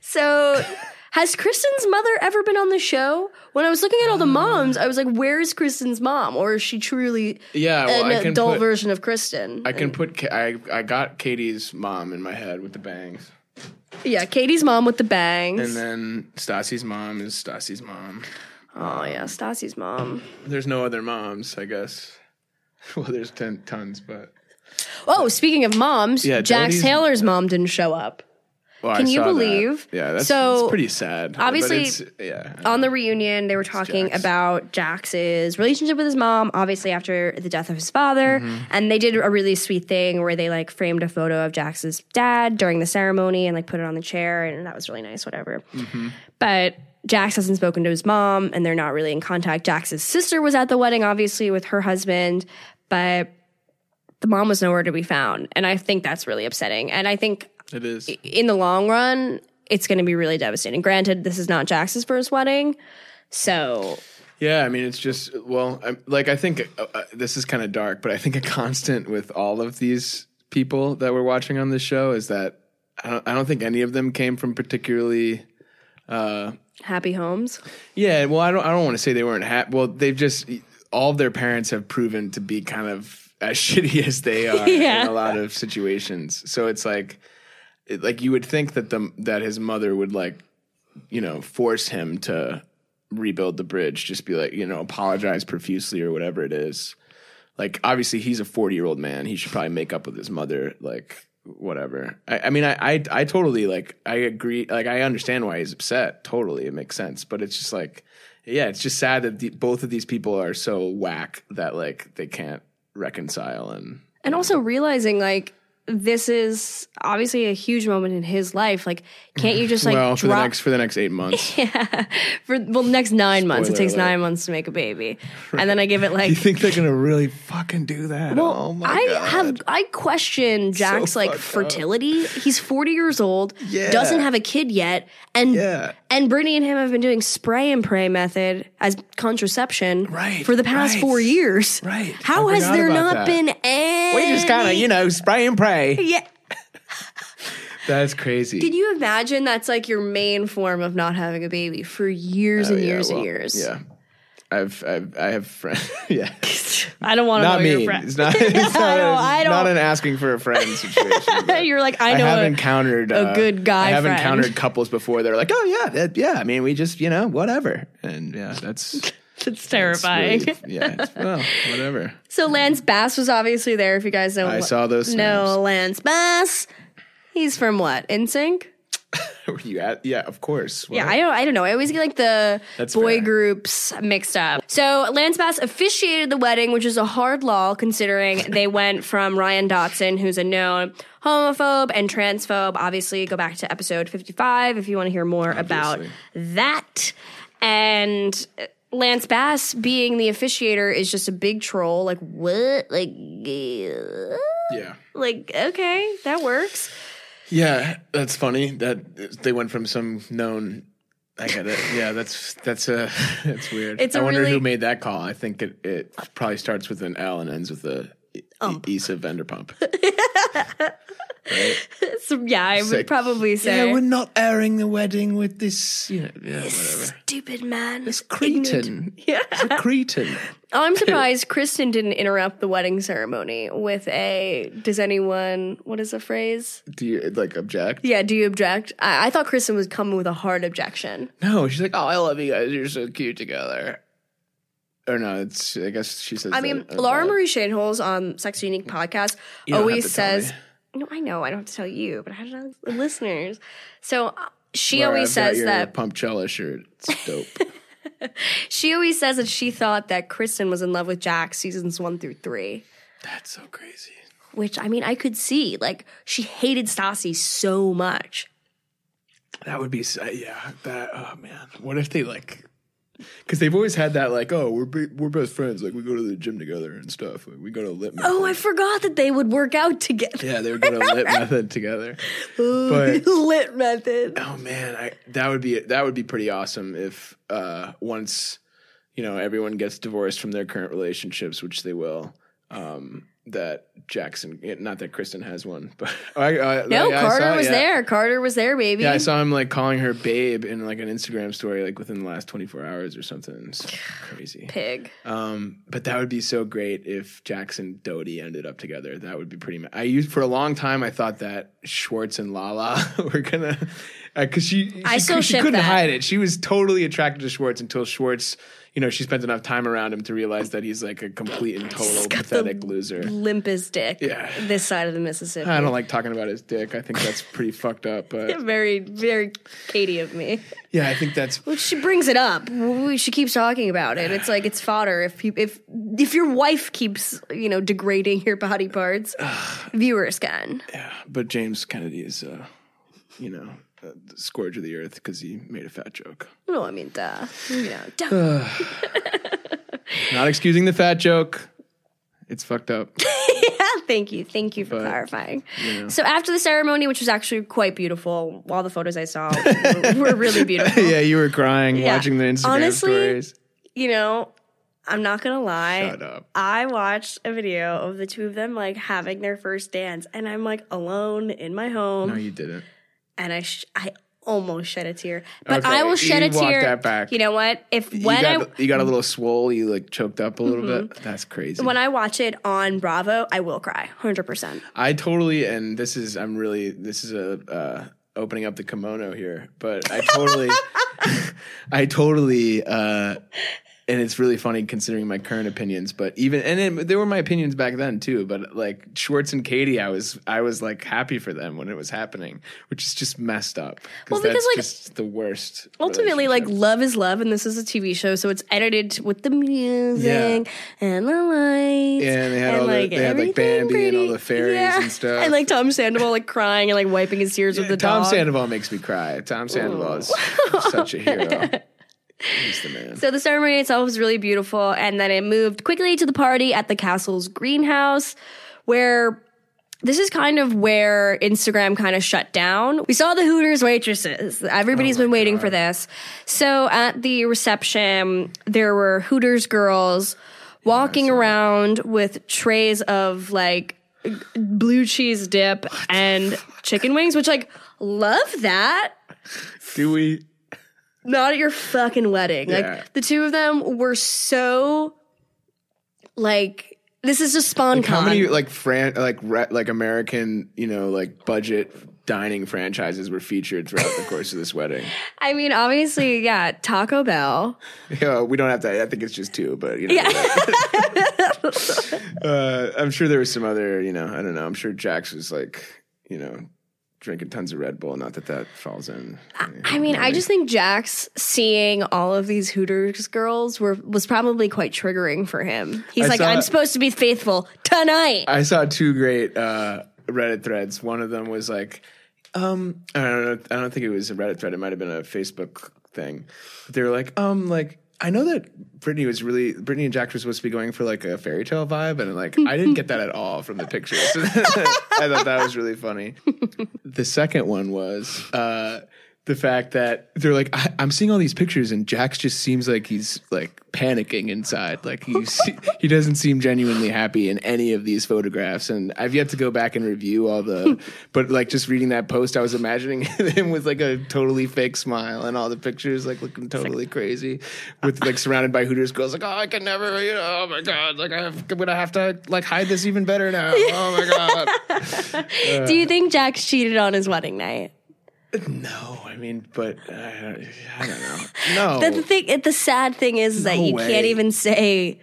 So, has Kristen's mother ever been on the show? When I was looking at all the moms, I was like, "Where's Kristen's mom?" Or is she truly
Yeah, well,
an
I can
adult
put,
version of Kristen?
I can put I I got Katie's mom in my head with the bangs.
Yeah, Katie's mom with the bangs.
And then Stassi's mom is Stassi's mom.
oh yeah, Stassi's mom.
There's no other moms, I guess. Well, there's ten tons, but
Oh, speaking of moms,
Yeah,
Jax Taylor's mom didn't show up.
Well, I
Can you
saw that.
believe?
Yeah, that's,
So,
that's pretty sad.
obviously,
yeah,
On the reunion, they were talking
Jax.
about Jax's relationship with his mom, obviously after the death of his father,
Mm-hmm.
and they did a really sweet thing where they like framed a photo of Jax's dad during the ceremony and like put it on the chair, and that was really nice. Whatever.
Mm-hmm.
But Jax hasn't spoken to his mom, and they're not really in contact. Jax's sister was at the wedding, obviously with her husband, but the mom was nowhere to be found, and I think that's really upsetting. And I think
it is.
in the long run, it's going to be really devastating. Granted, this is not Jax's first wedding, so
Yeah, I mean, it's just well, I'm, like I think uh, uh, this is kind of dark, but I think a constant with all of these people that we're watching on this show is that I don't, I don't think any of them came from particularly.
happy homes.
Yeah, well, I don't. I don't want to say they weren't happy. Well, they've just all of their parents have proven to be kind of as shitty as they are
Yeah.
in a lot of situations. So it's like, it, like you would think that the that his mother would like, you know, force him to rebuild the bridge. Just be like, you know, apologize profusely or whatever it is. Like, obviously, he's a forty year old man. He should probably make up with his mother. Like, whatever. I, I mean, I, I I totally like. I agree. Like, I understand why he's upset. Totally, it makes sense. But it's just like, yeah, it's just sad that the, both of these people are so whack that like they can't reconcile and.
And also realizing like this is obviously a huge moment in his life. Like, can't you just like
well, for the next for the next eight months, yeah,
for well next nine months? It takes
alert.
nine months to make a baby, and then I give it like.
you think they're gonna really fucking do that?
Well,
oh my
I
god!
have I question Jax's like
fucked up.
fertility. He's forty years old,
Yeah.
doesn't have a kid yet, and
Yeah.
and Brittany and him have been doing spray and pray method as contraception
Right,
for the past
right.
four years.
Right.
How
I
has there not
that.
been any?
we just kind of you know spray and pray.
Yeah.
That's crazy.
Can you imagine that's like your main form of not having a baby for years and
Oh, Yeah,
years
well,
and years?
Yeah. I've, I've I have friends. yeah,
I don't want to
not me.
friend.
It's not. It's not,
I don't-
a,
I don't-
not an asking for a friend situation.
You're like I know.
I have
a-
encountered
a
uh,
good guy
I have
friend.
encountered couples before. They're like, oh yeah, that, yeah. I mean, we just you know whatever, and yeah, that's
it's
it's
terrifying.
really- yeah, it's, well, whatever.
So Lance Bass was obviously there. If you guys know,
I saw those
No. Lance Bass. He's from what? NSYNC.
Were you at? Yeah, of course.
Yeah, I don't. I don't know. I always get like the
That's
boy
fair.
groups mixed up. So Lance Bass officiated the wedding, which is a hard law considering they went from Ryan Dotson, who's a known homophobe and transphobe. Obviously, go back to episode fifty-five if you want to hear more about that. And Lance Bass being the officiator is just a big troll. Like what? Like. uh,
yeah.
like okay that works
Yeah, that's funny that they went from some known. I get it. Yeah, that's that's a that's weird.
It's
I wonder
really-
who made that call. I think it, it probably starts with an L and ends with a E- Issa Vanderpump.
so yeah i would probably say
Yeah, we're not airing the wedding with this. You know, yeah, whatever.
stupid man
This cretin.
yeah
It's a cretin.
Oh, i'm surprised kristen didn't interrupt the wedding ceremony with a does anyone what is the phrase
Do you like object?
yeah do you object i, I thought kristen was coming with a hard objection
No, she's like, oh, I love you guys. You're so cute together. Or no, it's. I guess she says.
i mean
that
uh,
laura
marie shaneholes on sex unique podcast
You
always
to tell
says
me.
No i know i don't have to tell you but i have to tell the listeners so uh, she
Laura,
always
I've
says that
Pumpchella shirt. It's dope.
She always says that she thought that Kristen was in love with Jax seasons one through three.
That's so crazy.
Which I mean, I could see. Like she hated Stassi so much.
That would be uh, yeah. That oh man, what if they like? Because they've always had that like, oh, we're be- we're best friends. Like we go to the gym together and stuff. Like, we go to lit. Method.
Oh, I forgot that they would work out together.
yeah, they would go to lit method together. But
Lit method.
oh man, I that would be that would be pretty awesome if uh once you know everyone gets divorced from their current relationships, which they will. Um, that Jax and, not that Kristen has one, but I, I,
No,
I
Carter
saw-
was
yeah.
there. Carter was there, baby.
Yeah, I saw him like calling her babe in like an Instagram story like within the last 24 hours or something. It's crazy.
Pig.
Um, but that would be so great if Jax and Doute ended up together. That would be pretty. Ma- I used for a long time. I thought that Schwartz and Lala were gonna because she, she
I still
cou- she couldn't
that.
hide it. She was totally attracted to Schwartz until Schwartz. You know, she spent enough time around him to realize that he's like a complete and total pathetic loser.
Limpest dick.
Yeah.
This side of the Mississippi.
I don't like talking about his dick. I think that's pretty fucked up. But
Very, very Katie of me.
yeah, I think that's
Well, she brings it up. She keeps talking about it. It's like it's fodder. If you, if if your wife keeps you know degrading your body parts, viewers can.
Yeah, but James Kennedy is, uh, you know, the scourge of the earth because he made a fat joke.
No, I mean, duh. You know, duh.
Not excusing the fat joke. It's fucked up.
Thank you, thank you for
But,
clarifying. So after the ceremony, which was actually quite beautiful, all the photos I saw were, were really beautiful.
yeah, you were crying
Yeah.
watching the Instagram
Honestly,
stories.
You know, I'm not gonna lie.
Shut up.
I watched a video of the two of them like having their first dance, and I'm like alone in my home,
No, you didn't.
And I sh- I almost shed a tear, but
Okay,
I will shed
you
a tear.
that back.
You know what? If
You
when
got,
I Mm-hmm.
you got a little swole. You like choked up a little bit. That's crazy.
when I watch it on Bravo, I will cry, hundred percent.
I totally, and this is, I'm really, this is a, uh, opening up the kimono here, but I totally, I totally, uh, and it's really funny considering my current opinions, but even, and it, they were my opinions back then too, but like Schwartz and Katie, I was, I was like happy for them when it was happening, which is just messed up.
Well,
that's
because, like,
just the worst.
Ultimately, like love is love, and this is a TV show, so it's edited with the music and the lights.
Yeah, and they had all the- they had, like, Bambi and all the fairies and stuff.
and like Tom Sandoval like crying and like wiping his tears with the dog.
Tom
dog.
Sandoval makes me cry. Tom Sandoval is such a hero. He's the man.
So the ceremony itself was really beautiful, and then it moved quickly to the party at the castle's greenhouse, where this is kind of where Instagram kind of shut down. We saw the Hooters waitresses. Everybody's oh been waiting for this. So at the reception, there were Hooters girls walking around with trays of like blue cheese dip and chicken wings, which like love that
Do we?
Not at your fucking wedding.
Yeah.
Like the two of them were so like this is just spawn
How many like fran like re- like American you know like budget dining franchises were featured throughout the course of this wedding?
I mean, obviously, yeah, Taco Bell.
Yeah, we don't have to. I think it's just two, but you know.
Yeah.
uh, I'm sure there was some other. You know, I don't know. I'm sure Jax was like you know drinking tons of Red Bull. Not that that falls in.
I mean, I just think Jax seeing all of these Hooters girls were was probably quite triggering for him. He's
I
like,
saw-
I'm supposed to be faithful tonight.
I saw two great uh, Reddit threads. One of them was like, um, I don't know. I don't think it was a Reddit thread. It might have been a Facebook thing. But they were like, um, like I know that Brittany was really Brittany and Jax were supposed to be going for like a fairy tale vibe, and like I didn't get that at all from the pictures. I thought that was really funny. The second one was uh, the fact that they're like, I, I'm seeing all these pictures, and Jax just seems like he's like panicking inside. Like he's he doesn't seem genuinely happy in any of these photographs. And I've yet to go back and review all the, but like just reading that post, I was imagining him with like a totally fake smile and all the pictures like looking totally crazy, with like surrounded by Hooters girls. Like, oh, I can never, you know, oh my god, like I have, I'm gonna have to like hide this even better now. Oh my god.
Do you think Jax cheated on his wedding night?
No, I mean, but uh, I don't know. No.
The, the thing, the sad thing is that
No
you
way.
can't even say.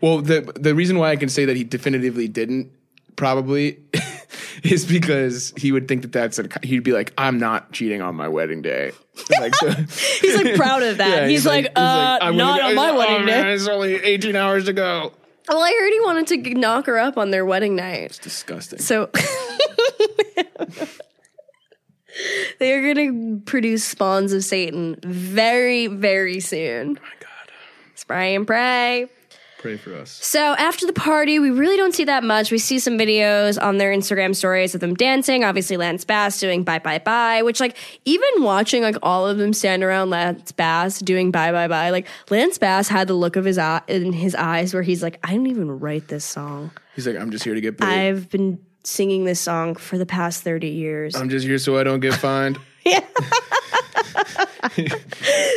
Well, the the reason why I can say that he definitively didn't probably is because he would think that that's a, he'd be like, I'm not cheating on my wedding day. Like, so-
He's like proud of that.
Yeah,
he's, like,
he's
uh,
I'm
not on my
oh,
wedding
man,
day.
It's only 18 hours to go.
Well, I heard he wanted to knock her up on their wedding night.
It's disgusting.
So they are going to produce spawns of Satan very, very soon.
Oh my God.
Spray and pray.
Pray for us.
So after the party, we really don't see that much. We see some videos on their Instagram stories of them dancing. Obviously, Lance Bass doing bye bye bye, which like even watching like all of them stand around Lance Bass doing bye bye bye, like Lance Bass had the look of his eye in his eyes where he's like, I didn't even write this song.
He's like, I'm just here to get paid.
I've been singing this song for the past thirty years.
I'm just here so I don't get fined. yeah.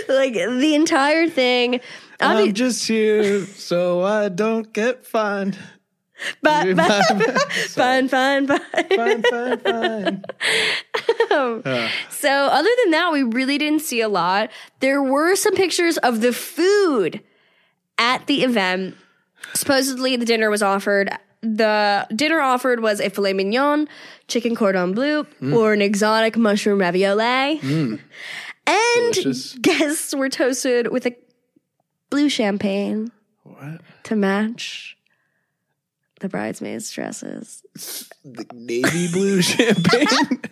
like the entire thing. Obvi-
I'm just here so I don't get fined.
Bye, bye, fine, fine, fine.
Fine, fine, fine. Um, uh.
So, other than that, we really didn't see a lot. There were some pictures of the food at the event. Supposedly, the dinner was offered. The dinner offered was a filet mignon, chicken cordon bleu, mm. or an exotic mushroom ravioli. Mm. And
Delicious.
guests were toasted with a blue champagne
What?
to match the bridesmaids' dresses.
The navy blue champagne?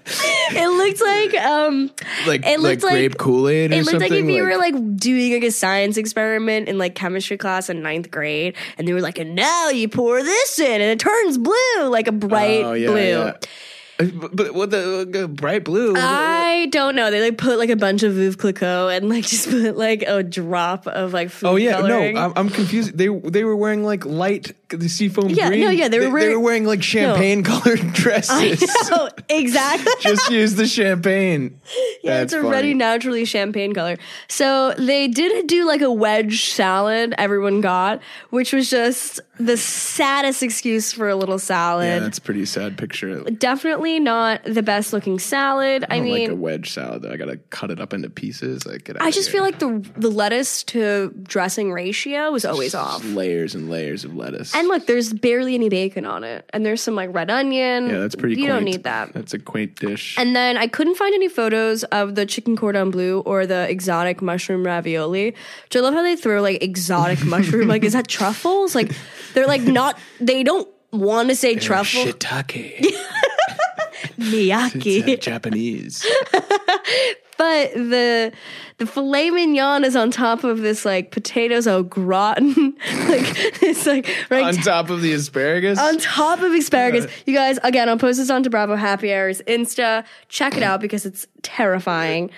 It looked like um
like
It looked like-
grape Kool-Aid
It looked
something?
like if you were like doing like a science experiment in like chemistry class in ninth grade, and they were like, and now you pour this in, and it turns blue, like a bright
Oh, yeah,
blue.
yeah. But, what the uh, bright blue?
I don't know. They like put like a bunch of Veuve Clicquot and like just put like a drop of like food
Oh yeah,
coloring.
no, I'm, I'm confused. They they were wearing like light the seafoam green.
Yeah,
green.
no, yeah, they were
they,
wearing-
were wearing like champagne colored
I
dresses.
know exactly.
Just use the champagne.
Yeah,
That's
it's already
funny.
naturally champagne color. So they did do like a wedge salad everyone got, which was just the saddest excuse for a little salad.
Yeah, that's a pretty sad picture.
Definitely not the best looking salad. I,
don't
mean,
like a wedge salad. though. I gotta cut it up into pieces. Like
I just feel like the the lettuce to dressing ratio was always off.
layers and layers of lettuce.
And look, there's barely any bacon on it, and there's some like red onion.
yeah, that's pretty.
You don't need that.
That's a quaint dish.
And then I couldn't find any photos of the chicken cordon bleu or the exotic mushroom ravioli. Which I love how they throw like exotic mushroom. Like, is that truffles? Like, they're like not. They don't want to say truffle.
Shiitake.
Miyaki.
It's, uh, Japanese.
But the the filet mignon is on top of this like potatoes au gratin, like it's like right
On top of the asparagus.
on top of asparagus. You guys, again, I'll post this onto Bravo Happy Hours Insta. Check it out because it's terrifying.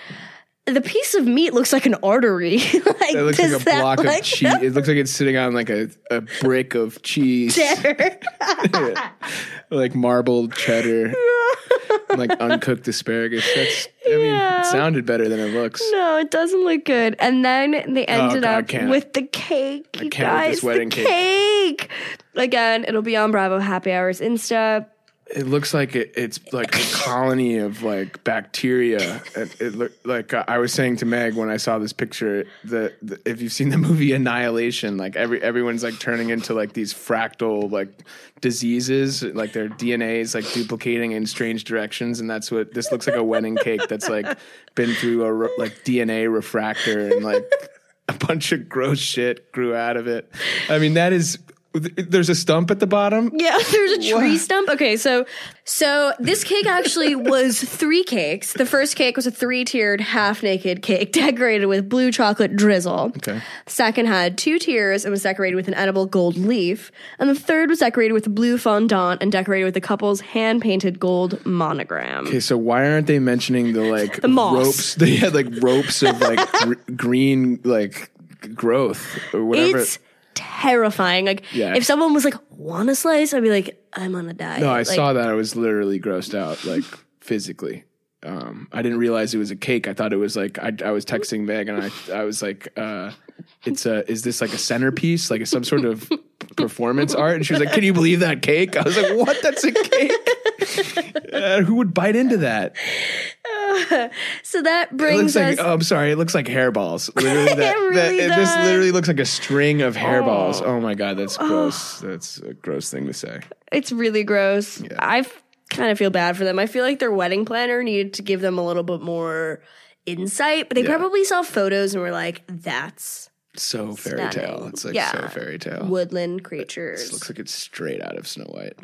The piece of meat looks like an artery. like,
it looks like a
that,
block
like,
of cheese. It looks like it's sitting on like a, a brick of cheese, Cheddar. like marbled cheddar, like uncooked asparagus. That's. I mean,
Yeah.
it sounded better than it looks.
No, it doesn't look good. And then they oh, ended
Oh, God,
up
can't.
with the cake. You
with
guys, the
cake.
cake. Again, it'll be on Bravo Happy Hours Insta.
It looks like it, it's like a colony of like bacteria. It, it look like I was saying to Meg when I saw this picture that if you've seen the movie Annihilation, like every everyone's like turning into like these fractal like diseases, like their DNA is like duplicating in strange directions, and that's what this looks like a wedding cake that's like been through a re- like DNA refractor and like a bunch of gross shit grew out of it. I mean that is. There's a stump at the bottom.
Yeah, there's a tree stump. Okay, so so this cake actually was three cakes. The first cake was a three-tiered half-naked cake decorated with blue chocolate drizzle.
Okay.
The second had two tiers and was decorated with an edible gold leaf. And the third was decorated with blue fondant and decorated with the couple's hand-painted gold monogram.
Okay, so why aren't they mentioning the like
The moss.
ropes? They had like ropes of like gr- green like growth or whatever.
It's terrifying. Like
Yeah.
if someone was like, "Want a slice?" I'd be like, "I'm on a diet."
no, I
Like,
saw that. I was literally grossed out, like physically. Um, I didn't realize it was a cake. I thought it was like I, I was texting Meg and I I was like, uh, "It's a is this like a centerpiece, like some sort of performance art?" And she was like, "Can you believe that cake?" I was like, "What? That's a cake? uh, who would bite into that?"
So that
It
brings
looks like oh, I'm sorry. It looks like hairballs. Literally, that, that-
really
it- this literally looks like a string of hairballs. Oh, my god, that's gross. That's a gross thing to say.
It's really gross. I've kind of feel bad for them. I feel like their wedding planner needed to give them a little bit more insight, but they
Yeah.
probably saw photos and were like, "That's
So fairy tale. It's like
Yeah.
so fairy tale.
woodland creatures."
looks like it's straight out of Snow White.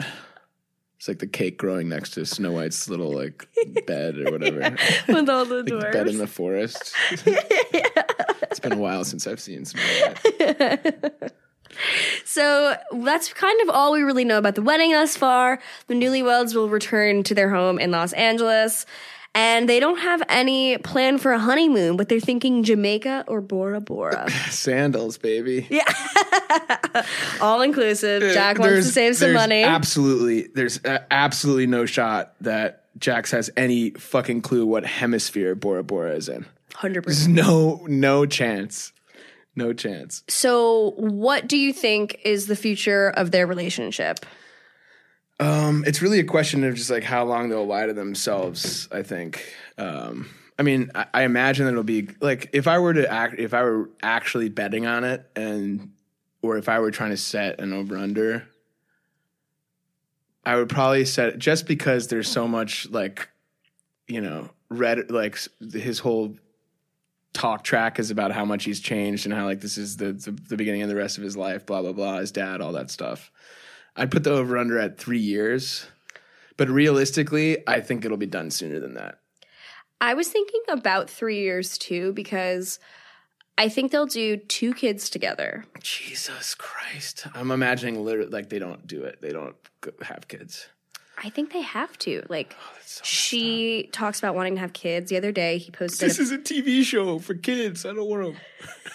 It's like the cake growing next to Snow White's little like bed or whatever. like
With all the
the bed in the forest. yeah. It's been a while since I've seen Snow White.
So that's kind of all we really know about the wedding thus far. The newlyweds will return to their home in Los Angeles. And they don't have any plan for a honeymoon, but they're thinking Jamaica or Bora Bora.
Sandals, baby. Yeah.
All inclusive. Jax wants
There's-
to save some money.
Absolutely, there's uh, absolutely no shot that Jax has any fucking clue what hemisphere Bora Bora is in.
100%.
There's no no chance, no chance.
So, what do you think is the future of their relationship?
Um, it's really a question of just like how long they'll lie to themselves. I think. Um, I mean, I, I imagine that it'll be like if I were to act, if I were actually betting on it, and or if I were trying to set an over under, I would probably set just because there's so much like, you know, red like his whole talk track is about how much he's changed and how like this is the the, the beginning of the rest of his life, blah blah blah, his dad, all that stuff. I'd put the over under at three years, but realistically, I think it'll be done sooner than that.
I was thinking about three years too, because I think they'll do two kids together.
Jesus Christ, I'm imagining literally like they don't do it. They don't have kids.
I think they have to. Like,
Oh, so
she talks about wanting to have kids. The other day, he posted.
This
a-
is a TV show for kids. I don't want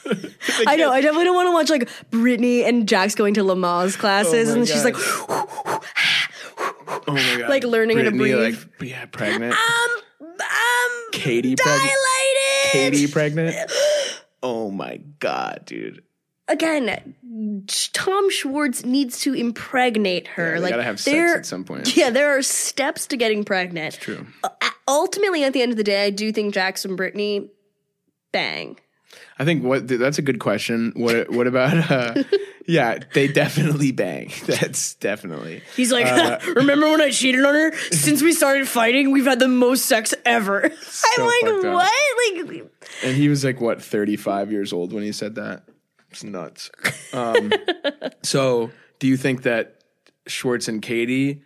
to.
I know. I definitely don't want to watch like Brittany and Jax going to Lamaze classes,
Oh
and she's like,
Oh my god!
Like learning how to
Brittany,
breathe.
Like, yeah, pregnant.
um, um,
Katie pregnant.
dilated.
Katie pregnant. Oh my god, dude.
Again, Tom Schwartz needs to impregnate her.
Yeah,
like
gotta have
there-
sex at some point.
Yeah, there are steps to getting pregnant.
That's true.
Ultimately, at the end of the day, I do think Jax and Brittany bang.
I think what that's a good question. What what about? Uh, yeah, they definitely bang. That's definitely.
He's like,
Uh,
remember when I cheated on her? Since we started fighting, we've had the most sex ever. I'm like,
fucked up.
what? Like,
And he was like what thirty five years old when he said that. It's nuts. Um, so, do you think that Schwartz and Katie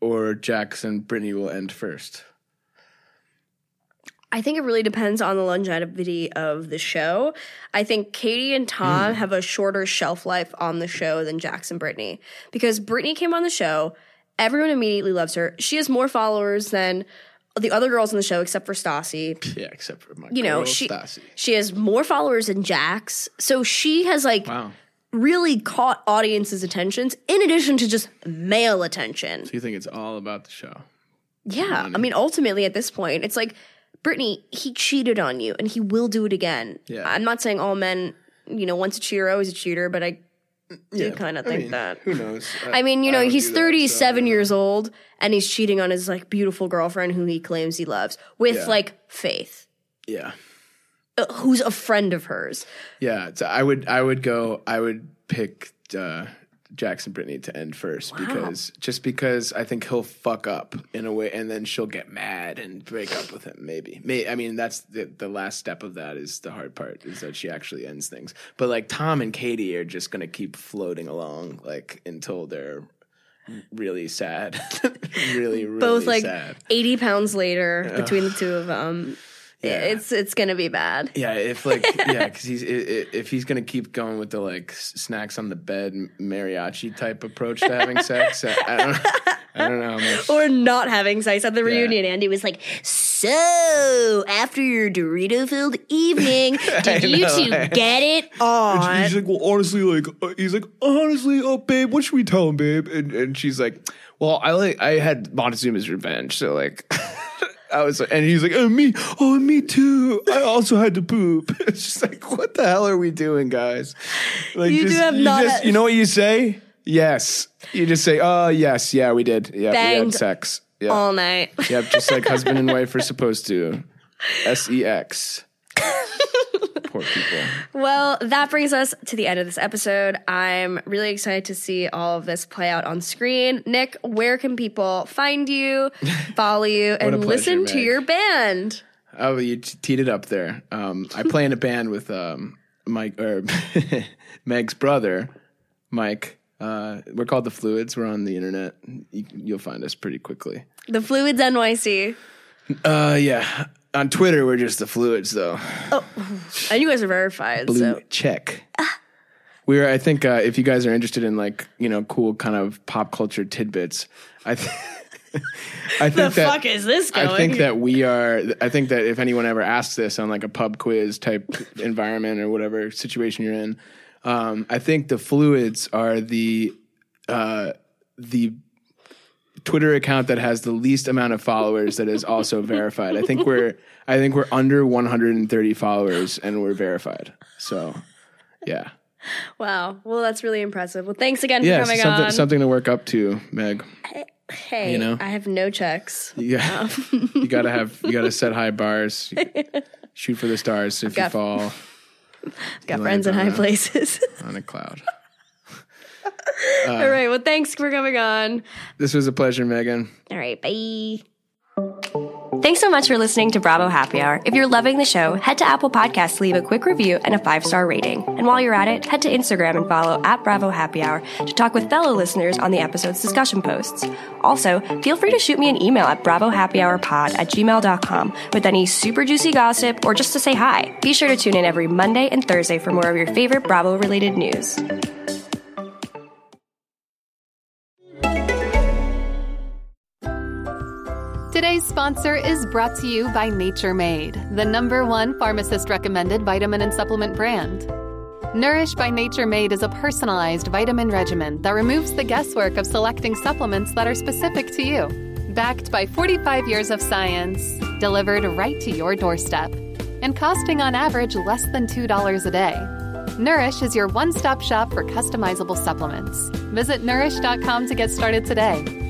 or Jax and Brittany will end first?
I think it really depends on the longevity of the show. I think Katie and Tom have a shorter shelf life on the show than and Brittany because Brittany came on the show. Everyone immediately loves her. She has more followers than the other girls on the show, except for Stassi.
Yeah, except for my
You know, she
Stassi.
she has more followers than Jax, so she has like
Wow.
really caught audiences' attentions in addition to just male attention.
So you think it's all about the show?
Yeah, I mean, ultimately at this point, it's like Brittany, he cheated on you, and he will do it again.
Yeah.
I'm not saying all men, you know, once a cheater, always a cheater, but I do kind of
I
think
mean,
that.
Who knows?
I mean, you know, he's
do that, so
37 years old, and he's cheating on his like beautiful girlfriend who he claims he loves with
Yeah.
like Faith,
Yeah.
uh, who's a friend of hers.
Yeah, so I would I would go I would pick uh, Jax and Brittany to end first because just because I think he'll fuck up in a way and then she'll get mad and break up with him maybe. May, I mean that's the the last step of that is the hard part is that she actually ends things. But like Tom and Katie are just going to keep floating along like until they're really sad. really really
Both like
sad.
80 pounds later between the two of them.
Yeah.
It's it's gonna be bad.
Yeah, if like yeah, because he's if he's gonna keep going with the like snacks on the bed mariachi type approach to having sex, I, I don't I don't know how much.
or not having sex at the reunion. Andy was like, "So after your Dorito filled evening, did you
know,
two
right?
get it on?"
He's like, well, honestly, like uh, he's like, honestly, oh, babe, what should we tell him, babe? And and she's like, well, I like I had Montezuma's Revenge, so like. I was, and he's like, oh, me, oh, me too. I also had to poop. It's just like, what the hell are we doing, guys? Like,
You do have
you
not-
just, you know what you say? Yes. You just say, oh, yes, yeah, we did. Yeah, we had sex. Yeah.
All night.
Yep, just like husband and wife are supposed to. S E X. Poor people.
Well, that brings us to the end of this episode. I'm really excited to see all of this play out on screen. Nick, where can people find you, follow you, and listen to
Meg.
your band?
Oh, you teed it up there. Um, I play in a band with um, Mike or Meg's brother, Mike. Uh, we're called the Fluids. We're on the internet. You, you'll find us pretty quickly.
The Fluids NYC.
Uh, yeah. On Twitter, we're just the Fluids, though.
Oh, and you guys are verified.
Blue
So
check. We're. I think uh, if you guys are interested in like you know cool kind of pop culture tidbits, I. Th- I
the
think that
fuck is this going?
I think that we are. I think that if anyone ever asks this on like a pub quiz type environment or whatever situation you're in, um, I think the fluids are the uh, the Twitter account that has the least amount of followers that is also verified. I think we're I think we're under 130 followers and we're verified. So yeah,
Wow. Well, that's really impressive. Well, thanks again
yeah,
for coming
something
on.
something to work up to, Meg.
hey,
you know.
I have no checks.
Yeah, um, you gotta have you gotta set high bars. Shoot for the stars. If you
got-
fall
Got
You
friends in high
a-
places.
on a cloud.
All right. Well, thanks for coming on.
This was a pleasure, Megan.
All right. Bye. Thanks so much for listening to Bravo Happy Hour. If you're loving the show, head to Apple Podcasts to leave a quick review and a five star rating. And while you're at it, head to Instagram and follow at Bravo Happy Hour to talk with fellow listeners on the episode's discussion posts. Also, feel free to shoot me an email at bravohappyhourpod at gmail.com with any super juicy gossip or just to say hi. Be sure to tune in every Monday and Thursday for more of your favorite Bravo related news.
Today's sponsor is brought to you by Nature Made, the number one pharmacist recommended vitamin and supplement brand. Nourish by Nature Made is a personalized vitamin regimen that removes the guesswork of selecting supplements that are specific to you. Backed by 45 years of science, delivered right to your doorstep, and costing on average less than $2 a day. Nourish is your one stop shop for customizable supplements. Visit nourish.com to get started today